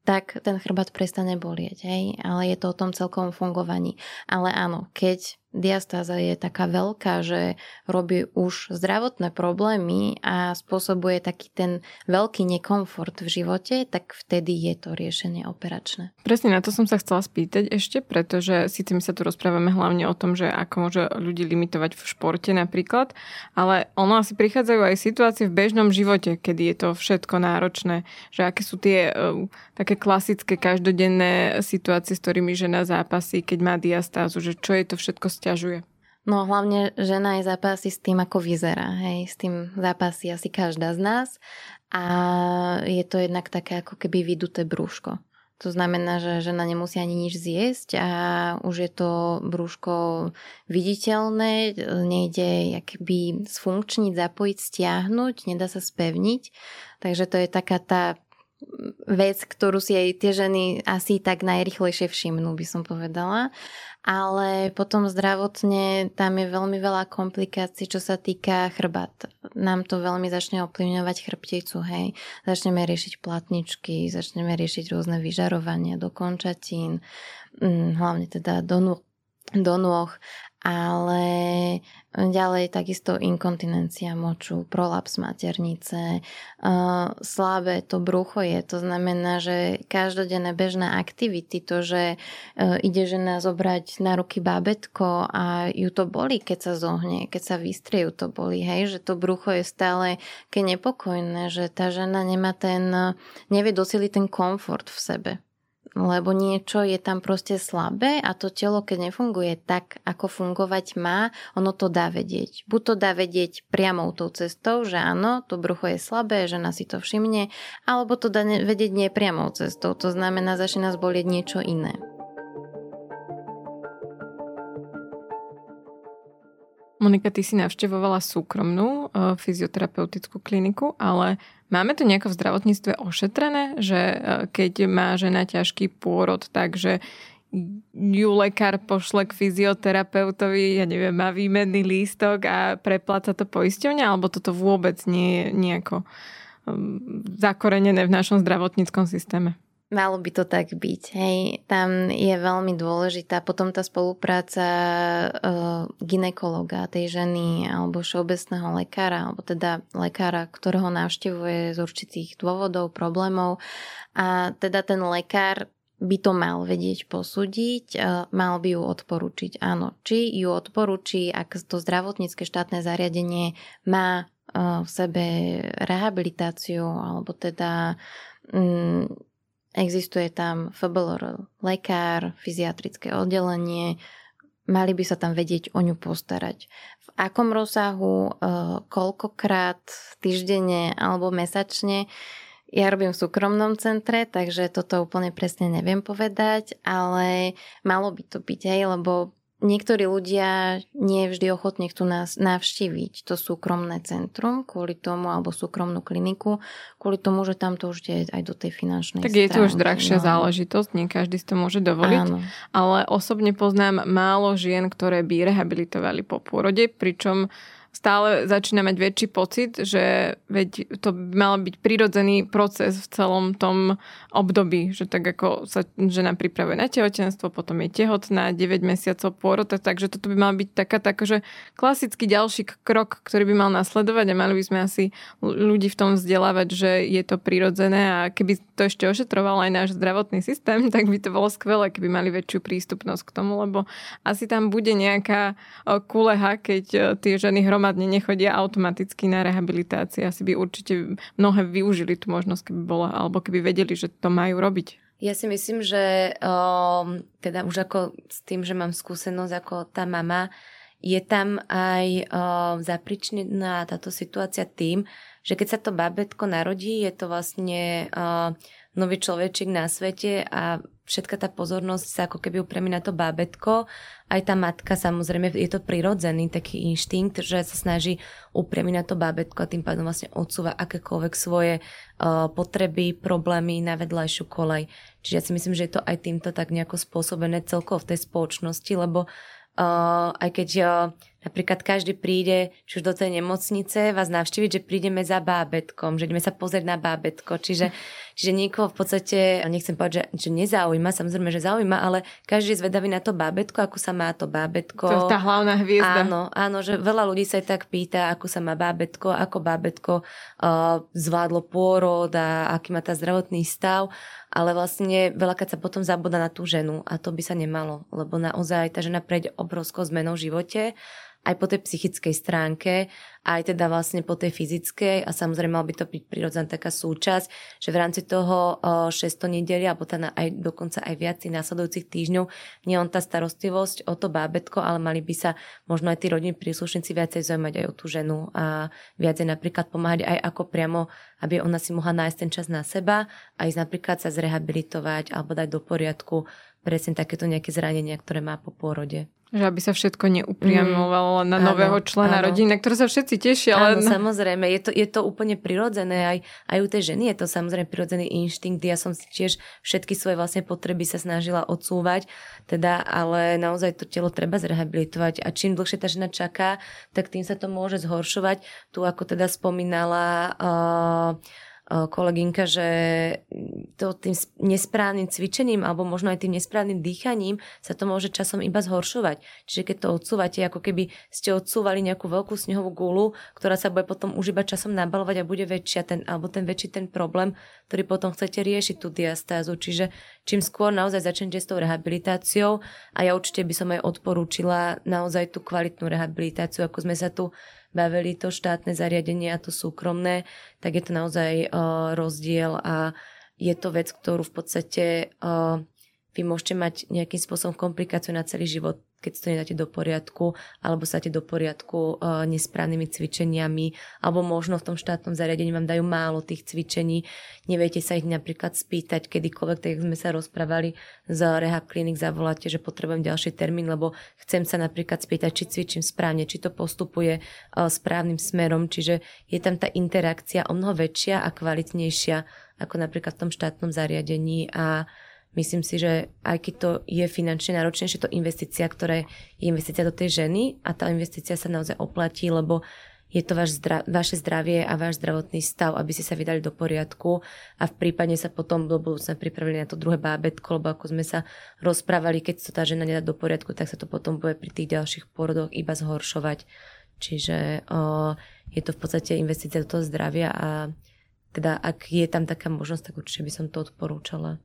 tak ten chrbát prestane bolieť, hej? ale je to o tom celkom fungovaní. Ale áno, keď diastáza je taká veľká, že robí už zdravotné problémy a spôsobuje taký ten veľký nekomfort v živote, tak vtedy je to riešenie operačné. Presne na to som sa chcela spýtať ešte, pretože síce my sa tu rozprávame hlavne o tom, že ako môže ľudí limitovať v športe napríklad, ale ono asi prichádzajú aj situácie v bežnom živote, kedy je to všetko náročné, že aké sú tie uh, také klasické každodenné situácie, s ktorými žena zápasí, keď má diastázu, že čo je to všetko stiažuje? No hlavne žena je zápasí s tým, ako vyzerá. Hej. S tým zápasí asi každá z nás. A je to jednak také ako keby vyduté brúško. To znamená, že žena nemusí ani nič zjesť a už je to brúško viditeľné, nejde akby sfunkčniť, zapojiť, stiahnuť, nedá sa spevniť. Takže to je taká tá vec, ktorú si aj tie ženy asi tak najrychlejšie všimnú, by som povedala ale potom zdravotne tam je veľmi veľa komplikácií, čo sa týka chrbát. Nám to veľmi začne ovplyvňovať chrbticu, hej. Začneme riešiť platničky, začneme riešiť rôzne vyžarovania do končatín, mm, hlavne teda do nôh, do nôh ale ďalej takisto inkontinencia moču, prolaps maternice, uh, slabé to brucho je, to znamená, že každodenné bežné aktivity, to, že uh, ide žena zobrať na ruky bábetko a ju to boli, keď sa zohne, keď sa vystriejú, to boli, hej, že to brucho je stále keď nepokojné, že tá žena nemá ten, nevie dosiliť ten komfort v sebe lebo niečo je tam proste slabé a to telo, keď nefunguje tak, ako fungovať má, ono to dá vedieť. Buď to dá vedieť priamou tou cestou, že áno, to brucho je slabé, žena si to všimne, alebo to dá vedieť nepriamou cestou, to znamená, začne nás bolieť niečo iné. Monika, ty si navštevovala súkromnú uh, fyzioterapeutickú kliniku, ale máme to nejako v zdravotníctve ošetrené, že uh, keď má žena ťažký pôrod, takže ju lekár pošle k fyzioterapeutovi, ja neviem, má výmenný lístok a prepláca to poisťovňa, alebo toto vôbec nie je nejako um, zakorenené v našom zdravotníckom systéme? Malo by to tak byť. Hej. Tam je veľmi dôležitá potom tá spolupráca uh, ginekologa tej ženy alebo všeobecného lekára, alebo teda lekára, ktorého navštevuje z určitých dôvodov, problémov. A teda ten lekár by to mal vedieť posúdiť, uh, mal by ju odporučiť. Áno, či ju odporúči, ak to zdravotnícke štátne zariadenie má uh, v sebe rehabilitáciu alebo teda um, Existuje tam FBLR, lekár, fyziatrické oddelenie, mali by sa tam vedieť o ňu postarať. V akom rozsahu, eh, koľkokrát týždenne alebo mesačne, ja robím v súkromnom centre, takže toto úplne presne neviem povedať, ale malo by to byť, hej, lebo Niektorí ľudia nie vždy ochotní chcú nás navštíviť to súkromné centrum kvôli tomu, alebo súkromnú kliniku, kvôli tomu, že tam to už je aj do tej finančnej Tak je to už drahšia no. záležitosť, nie každý si to môže dovoliť. Áno. Ale osobne poznám málo žien, ktoré by rehabilitovali po pôrode, pričom stále začína mať väčší pocit, že veď to mal byť prirodzený proces v celom tom období, že tak ako sa žena pripravuje na tehotenstvo, potom je tehotná, 9 mesiacov pôrod, takže toto by mal byť taká, taká že klasický ďalší krok, ktorý by mal nasledovať a mali by sme asi ľudí v tom vzdelávať, že je to prirodzené a keby to ešte ošetroval aj náš zdravotný systém, tak by to bolo skvelé, keby mali väčšiu prístupnosť k tomu, lebo asi tam bude nejaká kuleha, keď tie ženy hrom hromadne nechodia automaticky na rehabilitácii. Asi by určite mnohé využili tú možnosť, keby bola, alebo keby vedeli, že to majú robiť. Ja si myslím, že um, teda už ako s tým, že mám skúsenosť ako tá mama, je tam aj um, zapričnená táto situácia tým, že keď sa to babetko narodí, je to vlastne uh, nový človečik na svete a všetka tá pozornosť sa ako keby upremí na to bábetko. Aj tá matka samozrejme, je to prirodzený taký inštinkt, že sa snaží upriamiť na to bábetko a tým pádom vlastne odsúva akékoľvek svoje uh, potreby, problémy na vedľajšiu kolej. Čiže ja si myslím, že je to aj týmto tak nejako spôsobené celkovo v tej spoločnosti, lebo uh, aj keď uh, napríklad každý príde, či už do tej nemocnice, vás navštíviť, že prídeme za bábetkom, že ideme sa pozrieť na bábetko. Čiže, čiže nikoho v podstate, nechcem povedať, že, že nezaujíma, samozrejme, že zaujíma, ale každý je zvedavý na to bábetko, ako sa má to bábetko. To je tá hlavná hviezda. Áno, áno, že veľa ľudí sa aj tak pýta, ako sa má bábetko, ako bábetko uh, zvládlo pôrod a aký má tá zdravotný stav ale vlastne veľakrát sa potom zabúda na tú ženu a to by sa nemalo, lebo naozaj tá žena prejde obrovskou zmenou v živote aj po tej psychickej stránke, aj teda vlastne po tej fyzickej. A samozrejme mal by to byť prirodzená taká súčasť, že v rámci toho 600 nedeli alebo teda aj dokonca aj viac následujúcich týždňov nie on tá starostlivosť o to bábetko, ale mali by sa možno aj tí rodiny príslušníci viacej zaujímať aj o tú ženu a viacej napríklad pomáhať aj ako priamo, aby ona si mohla nájsť ten čas na seba a ísť napríklad sa zrehabilitovať alebo dať do poriadku presne takéto nejaké zranenia, ktoré má po pôrode. Že aby sa všetko neupriamovalo mm, na nového áno, člena áno. rodiny, na ktoré sa všetci tešia. Áno, samozrejme, je to, je to úplne prirodzené, aj, aj u tej ženy je to samozrejme prirodzený inštinkt, ja som si tiež všetky svoje vlastne potreby sa snažila odsúvať, teda, ale naozaj to telo treba zrehabilitovať a čím dlhšie tá žena čaká, tak tým sa to môže zhoršovať. Tu ako teda spomínala uh, kolegynka, že to tým nesprávnym cvičením alebo možno aj tým nesprávnym dýchaním sa to môže časom iba zhoršovať. Čiže keď to odsúvate, ako keby ste odsúvali nejakú veľkú snehovú gulu, ktorá sa bude potom už iba časom nabalovať a bude väčšia ten, alebo ten väčší ten problém, ktorý potom chcete riešiť tú diastázu. Čiže čím skôr naozaj začnete s tou rehabilitáciou a ja určite by som aj odporúčila naozaj tú kvalitnú rehabilitáciu, ako sme sa tu bavili to štátne zariadenie a to súkromné, tak je to naozaj uh, rozdiel a je to vec, ktorú v podstate uh, vy môžete mať nejakým spôsobom komplikáciu na celý život keď si to nedáte do poriadku, alebo sa do poriadku uh, nesprávnymi cvičeniami, alebo možno v tom štátnom zariadení vám dajú málo tých cvičení, neviete sa ich napríklad spýtať kedykoľvek, tak sme sa rozprávali z Rehab Clinic, zavoláte, že potrebujem ďalší termín, lebo chcem sa napríklad spýtať, či cvičím správne, či to postupuje uh, správnym smerom, čiže je tam tá interakcia o mnoho väčšia a kvalitnejšia ako napríklad v tom štátnom zariadení a Myslím si, že aj keď to je finančne náročnejšie, to investícia, ktorá je investícia do tej ženy a tá investícia sa naozaj oplatí, lebo je to váš zdra- vaše zdravie a váš zdravotný stav, aby ste sa vydali do poriadku a v prípade sa potom do budúcna pripravili na to druhé bábetko, lebo ako sme sa rozprávali, keď sa tá žena nedá do poriadku, tak sa to potom bude pri tých ďalších porodoch iba zhoršovať. Čiže o, je to v podstate investícia do toho zdravia a teda ak je tam taká možnosť, tak určite by som to odporúčala.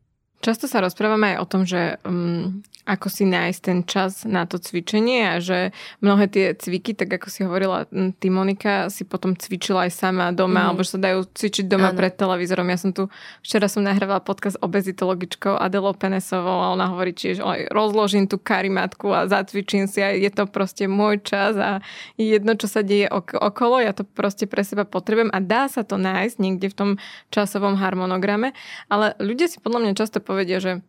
Často sa rozprávame aj o tom, že um, ako si nájsť ten čas na to cvičenie a že mnohé tie cviky, tak ako si hovorila ty Monika, si potom cvičila aj sama doma, mm. alebo že sa dajú cvičiť doma ano. pred televízorom. Ja som tu, včera som nahrávala podcast o bezitologičkou Adelou Penesovou a ona hovorí čiže oj, rozložím tú karimatku a zacvičím si a je to proste môj čas a jedno, čo sa deje ok- okolo, ja to proste pre seba potrebujem a dá sa to nájsť niekde v tom časovom harmonograme, ale ľudia si podľa mňa často povedia, že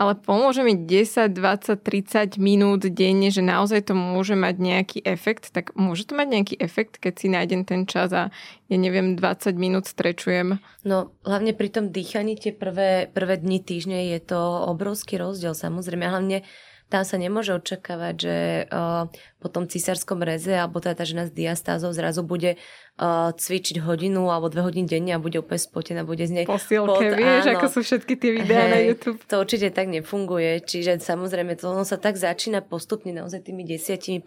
ale pomôže mi 10, 20, 30 minút denne, že naozaj to môže mať nejaký efekt, tak môže to mať nejaký efekt, keď si nájdem ten čas a ja neviem, 20 minút strečujem? No, hlavne pri tom dýchaní tie prvé, prvé dni týždne je to obrovský rozdiel, samozrejme, hlavne tam sa nemôže očakávať, že uh, po tom cisárskom reze alebo teda tá žena s diastázou zrazu bude uh, cvičiť hodinu alebo dve hodiny denne a bude úplne spotená, bude z nej Posilke, pot, vieš, áno. ako sú všetky tie videá hey, na YouTube. To určite tak nefunguje, čiže samozrejme to ono sa tak začína postupne naozaj tými 10-15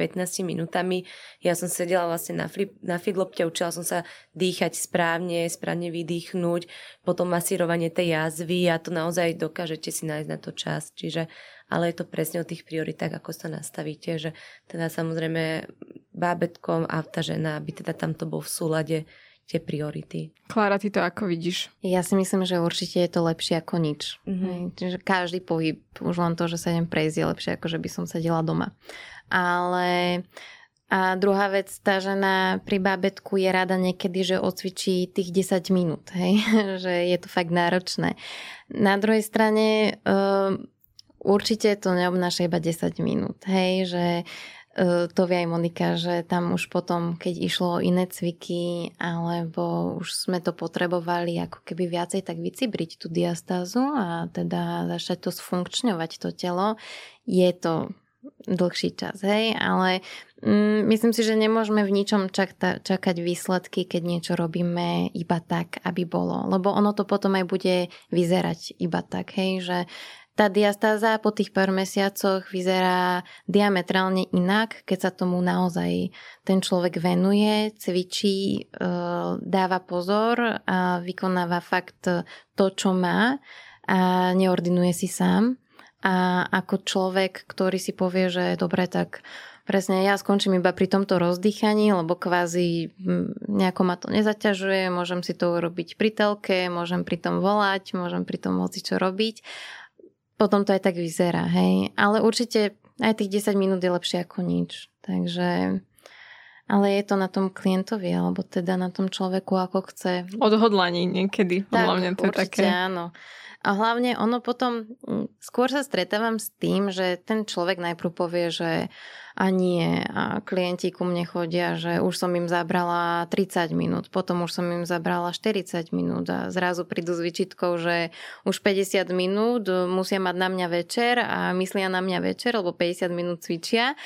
minútami. Ja som sedela vlastne na, flip, na fidlopte, učila som sa dýchať správne, správne vydýchnuť, potom masírovanie tej jazvy a to naozaj dokážete si nájsť na to čas. Čiže ale je to presne o tých prioritách, ako sa nastavíte, že teda samozrejme bábetkom a tá žena, aby teda tamto bol v súlade tie priority. Klára, ty to ako vidíš? Ja si myslím, že určite je to lepšie ako nič. Mm-hmm. Čiže každý pohyb, už len to, že sa idem prejsť, je lepšie ako že by som sedela doma. Ale a druhá vec, tá žena pri bábetku je rada niekedy, že odcvičí tých 10 minút, hej? že je to fakt náročné. Na druhej strane Určite to neobnáša iba 10 minút, hej, že e, to vie aj Monika, že tam už potom, keď išlo o iné cviky, alebo už sme to potrebovali ako keby viacej tak vycibriť tú diastázu a teda začať to sfunkčňovať to telo, je to dlhší čas, hej, ale mm, myslím si, že nemôžeme v ničom čakta, čakať výsledky, keď niečo robíme iba tak, aby bolo, lebo ono to potom aj bude vyzerať iba tak, hej, že tá diastáza po tých pár mesiacoch vyzerá diametrálne inak, keď sa tomu naozaj ten človek venuje, cvičí, e, dáva pozor a vykonáva fakt to, čo má a neordinuje si sám. A ako človek, ktorý si povie, že dobre, tak presne ja skončím iba pri tomto rozdýchaní, lebo kvázi nejako ma to nezaťažuje, môžem si to urobiť pri telke, môžem pri tom volať, môžem pri tom moci čo robiť potom to aj tak vyzerá, hej. Ale určite aj tých 10 minút je lepšie ako nič. Takže... Ale je to na tom klientovi, alebo teda na tom človeku, ako chce. Odhodlaní niekedy, tak, podľa mňa to je také. áno. A hlavne ono potom, skôr sa stretávam s tým, že ten človek najprv povie, že a nie, a klienti ku mne chodia, že už som im zabrala 30 minút, potom už som im zabrala 40 minút a zrazu prídu s vyčitkou, že už 50 minút musia mať na mňa večer a myslia na mňa večer, lebo 50 minút cvičia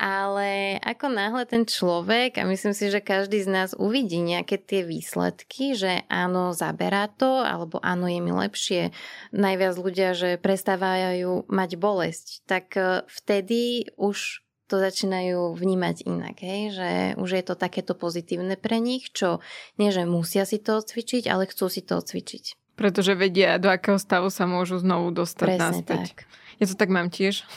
ale ako náhle ten človek, a myslím si, že každý z nás uvidí nejaké tie výsledky, že áno, zaberá to, alebo áno, je mi lepšie. Najviac ľudia, že prestávajú mať bolesť, tak e, vtedy už to začínajú vnímať inak, hej? že už je to takéto pozitívne pre nich, čo nie, že musia si to odcvičiť, ale chcú si to odcvičiť. Pretože vedia, do akého stavu sa môžu znovu dostať Presne naspäť. tak. Ja to tak mám tiež.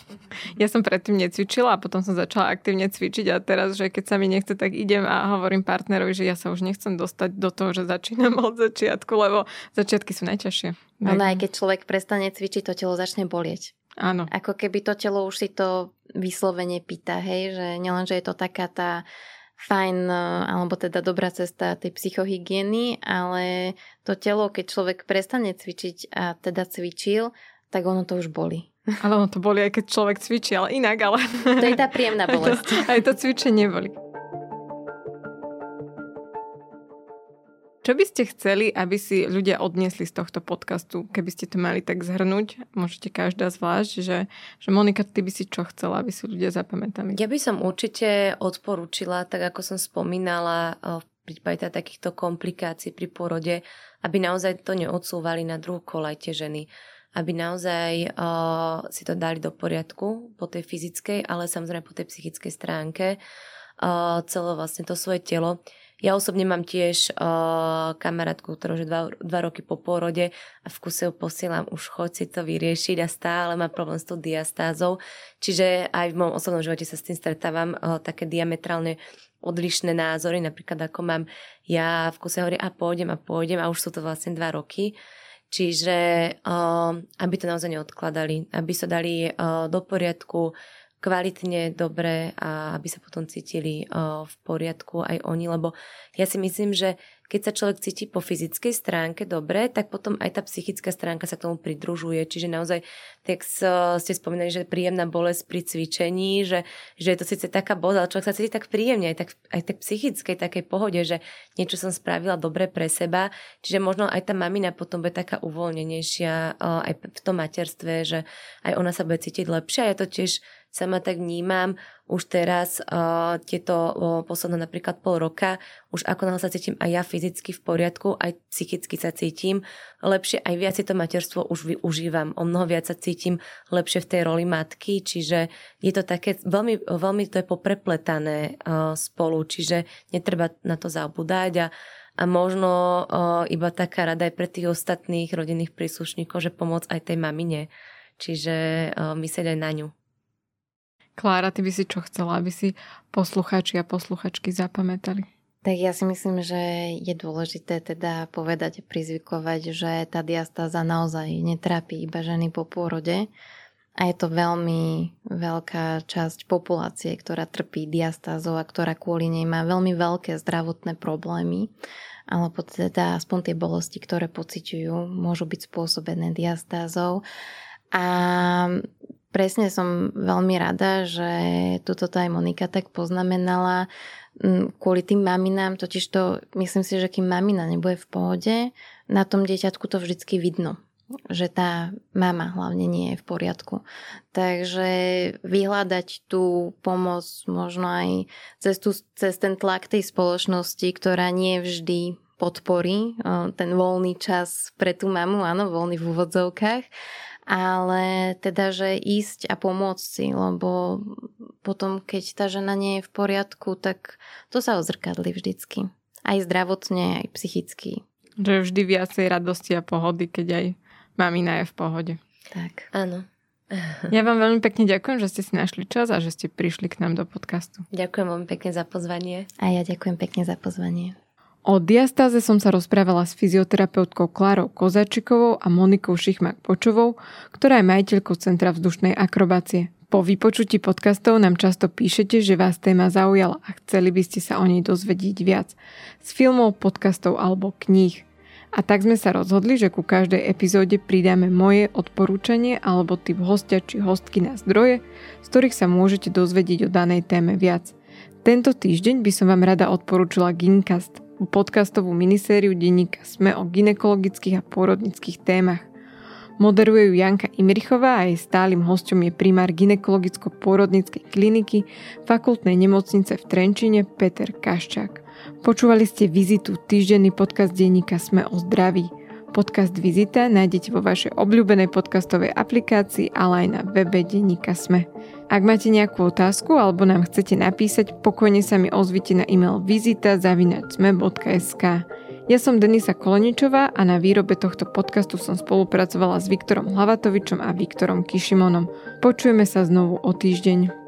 Ja som predtým necvičila a potom som začala aktívne cvičiť a teraz, že keď sa mi nechce, tak idem a hovorím partnerovi, že ja sa už nechcem dostať do toho, že začínam od začiatku, lebo začiatky sú najťažšie. No aj keď človek prestane cvičiť, to telo začne bolieť. Áno. Ako keby to telo už si to vyslovene pýta, hej, že nielen, že je to taká tá fajn, alebo teda dobrá cesta tej psychohygieny, ale to telo, keď človek prestane cvičiť a teda cvičil, tak ono to už boli. Ale ono to boli aj keď človek cvičí, ale inak, ale... To je tá príjemná bolesť. Aj to, aj to cvičenie boli. Čo by ste chceli, aby si ľudia odniesli z tohto podcastu, keby ste to mali tak zhrnúť? Môžete každá zvlášť, že, že Monika, ty by si čo chcela, aby si ľudia zapamätali? Ja by som určite odporúčila, tak ako som spomínala, v prípade takýchto komplikácií pri porode, aby naozaj to neodsúvali na druhú kolaj tie ženy aby naozaj uh, si to dali do poriadku po tej fyzickej, ale samozrejme po tej psychickej stránke uh, celé vlastne to svoje telo. Ja osobne mám tiež uh, kamarátku, ktorá už dva, dva roky po pôrode a v kuse ju posielam, už choď si to vyriešiť a stále má problém s tou diastázou. Čiže aj v môjom osobnom živote sa s tým stretávam uh, také diametrálne odlišné názory, napríklad ako mám ja v kuse hovorí a pôjdem a pôjdem a už sú to vlastne dva roky. Čiže uh, aby to naozaj neodkladali, aby sa dali uh, do poriadku kvalitne, dobre a aby sa potom cítili uh, v poriadku aj oni, lebo ja si myslím, že keď sa človek cíti po fyzickej stránke dobre, tak potom aj tá psychická stránka sa k tomu pridružuje. Čiže naozaj, tak ste spomínali, že príjemná bolesť pri cvičení, že, že je to síce taká bolesť, ale človek sa cíti tak príjemne, aj tak, aj tak psychickej, takej pohode, že niečo som spravila dobre pre seba. Čiže možno aj tá mamina potom bude taká uvoľnenejšia aj v tom materstve, že aj ona sa bude cítiť lepšie. Ja to tiež sama tak vnímam už teraz uh, tieto uh, posledné napríklad pol roka, už ako náhle sa cítim aj ja fyzicky v poriadku, aj psychicky sa cítim lepšie, aj viac si to materstvo už využívam, o mnoho viac sa cítim lepšie v tej roli matky, čiže je to také, veľmi, veľmi to je poprepletané uh, spolu, čiže netreba na to zabúdať a a možno uh, iba taká rada aj pre tých ostatných rodinných príslušníkov, že pomôcť aj tej mamine. Čiže uh, myslieť aj na ňu. Klára, ty by si čo chcela, aby si posluchači a posluchačky zapamätali? Tak ja si myslím, že je dôležité teda povedať a prizvykovať, že tá diastáza naozaj netrápi iba ženy po pôrode a je to veľmi veľká časť populácie, ktorá trpí diastázou a ktorá kvôli nej má veľmi veľké zdravotné problémy alebo teda aspoň tie bolesti, ktoré pociťujú, môžu byť spôsobené diastázou. A presne som veľmi rada, že tuto aj Monika tak poznamenala kvôli tým maminám, totiž to myslím si, že kým mamina nebude v pohode, na tom dieťatku to vždycky vidno. že tá mama hlavne nie je v poriadku. Takže vyhľadať tú pomoc možno aj cez, tú, cez ten tlak tej spoločnosti, ktorá nie vždy podporí ten voľný čas pre tú mamu, áno, voľný v úvodzovkách, ale teda, že ísť a pomôcť si, lebo potom, keď tá žena nie je v poriadku, tak to sa ozrkadli vždycky. Aj zdravotne, aj psychicky. Že vždy viacej radosti a pohody, keď aj mamina je v pohode. Tak. Áno. Ja vám veľmi pekne ďakujem, že ste si našli čas a že ste prišli k nám do podcastu. Ďakujem veľmi pekne za pozvanie. A ja ďakujem pekne za pozvanie. O diastáze som sa rozprávala s fyzioterapeutkou Klárou Kozačikovou a Monikou Šichmak-Počovou, ktorá je majiteľkou Centra vzdušnej akrobácie. Po vypočutí podcastov nám často píšete, že vás téma zaujala a chceli by ste sa o nej dozvedieť viac. Z filmov, podcastov alebo kníh. A tak sme sa rozhodli, že ku každej epizóde pridáme moje odporúčanie alebo typ hostia či hostky na zdroje, z ktorých sa môžete dozvedieť o danej téme viac. Tento týždeň by som vám rada odporúčila Gincast, podcastovú minisériu denníka Sme o ginekologických a pôrodnických témach. Moderuje ju Janka Imrichová a jej stálym hostom je primár ginekologicko-pôrodnickej kliniky fakultnej nemocnice v Trenčine Peter Kaščák. Počúvali ste Vizitu, týždenný podcast denníka Sme o zdraví. Podcast Vizita nájdete vo vašej obľúbenej podcastovej aplikácii, ale aj na webe denníka Sme. Ak máte nejakú otázku alebo nám chcete napísať, pokojne sa mi ozvite na e-mail vizita.sme.sk. Ja som Denisa Koleničová a na výrobe tohto podcastu som spolupracovala s Viktorom Hlavatovičom a Viktorom Kišimonom. Počujeme sa znovu o týždeň.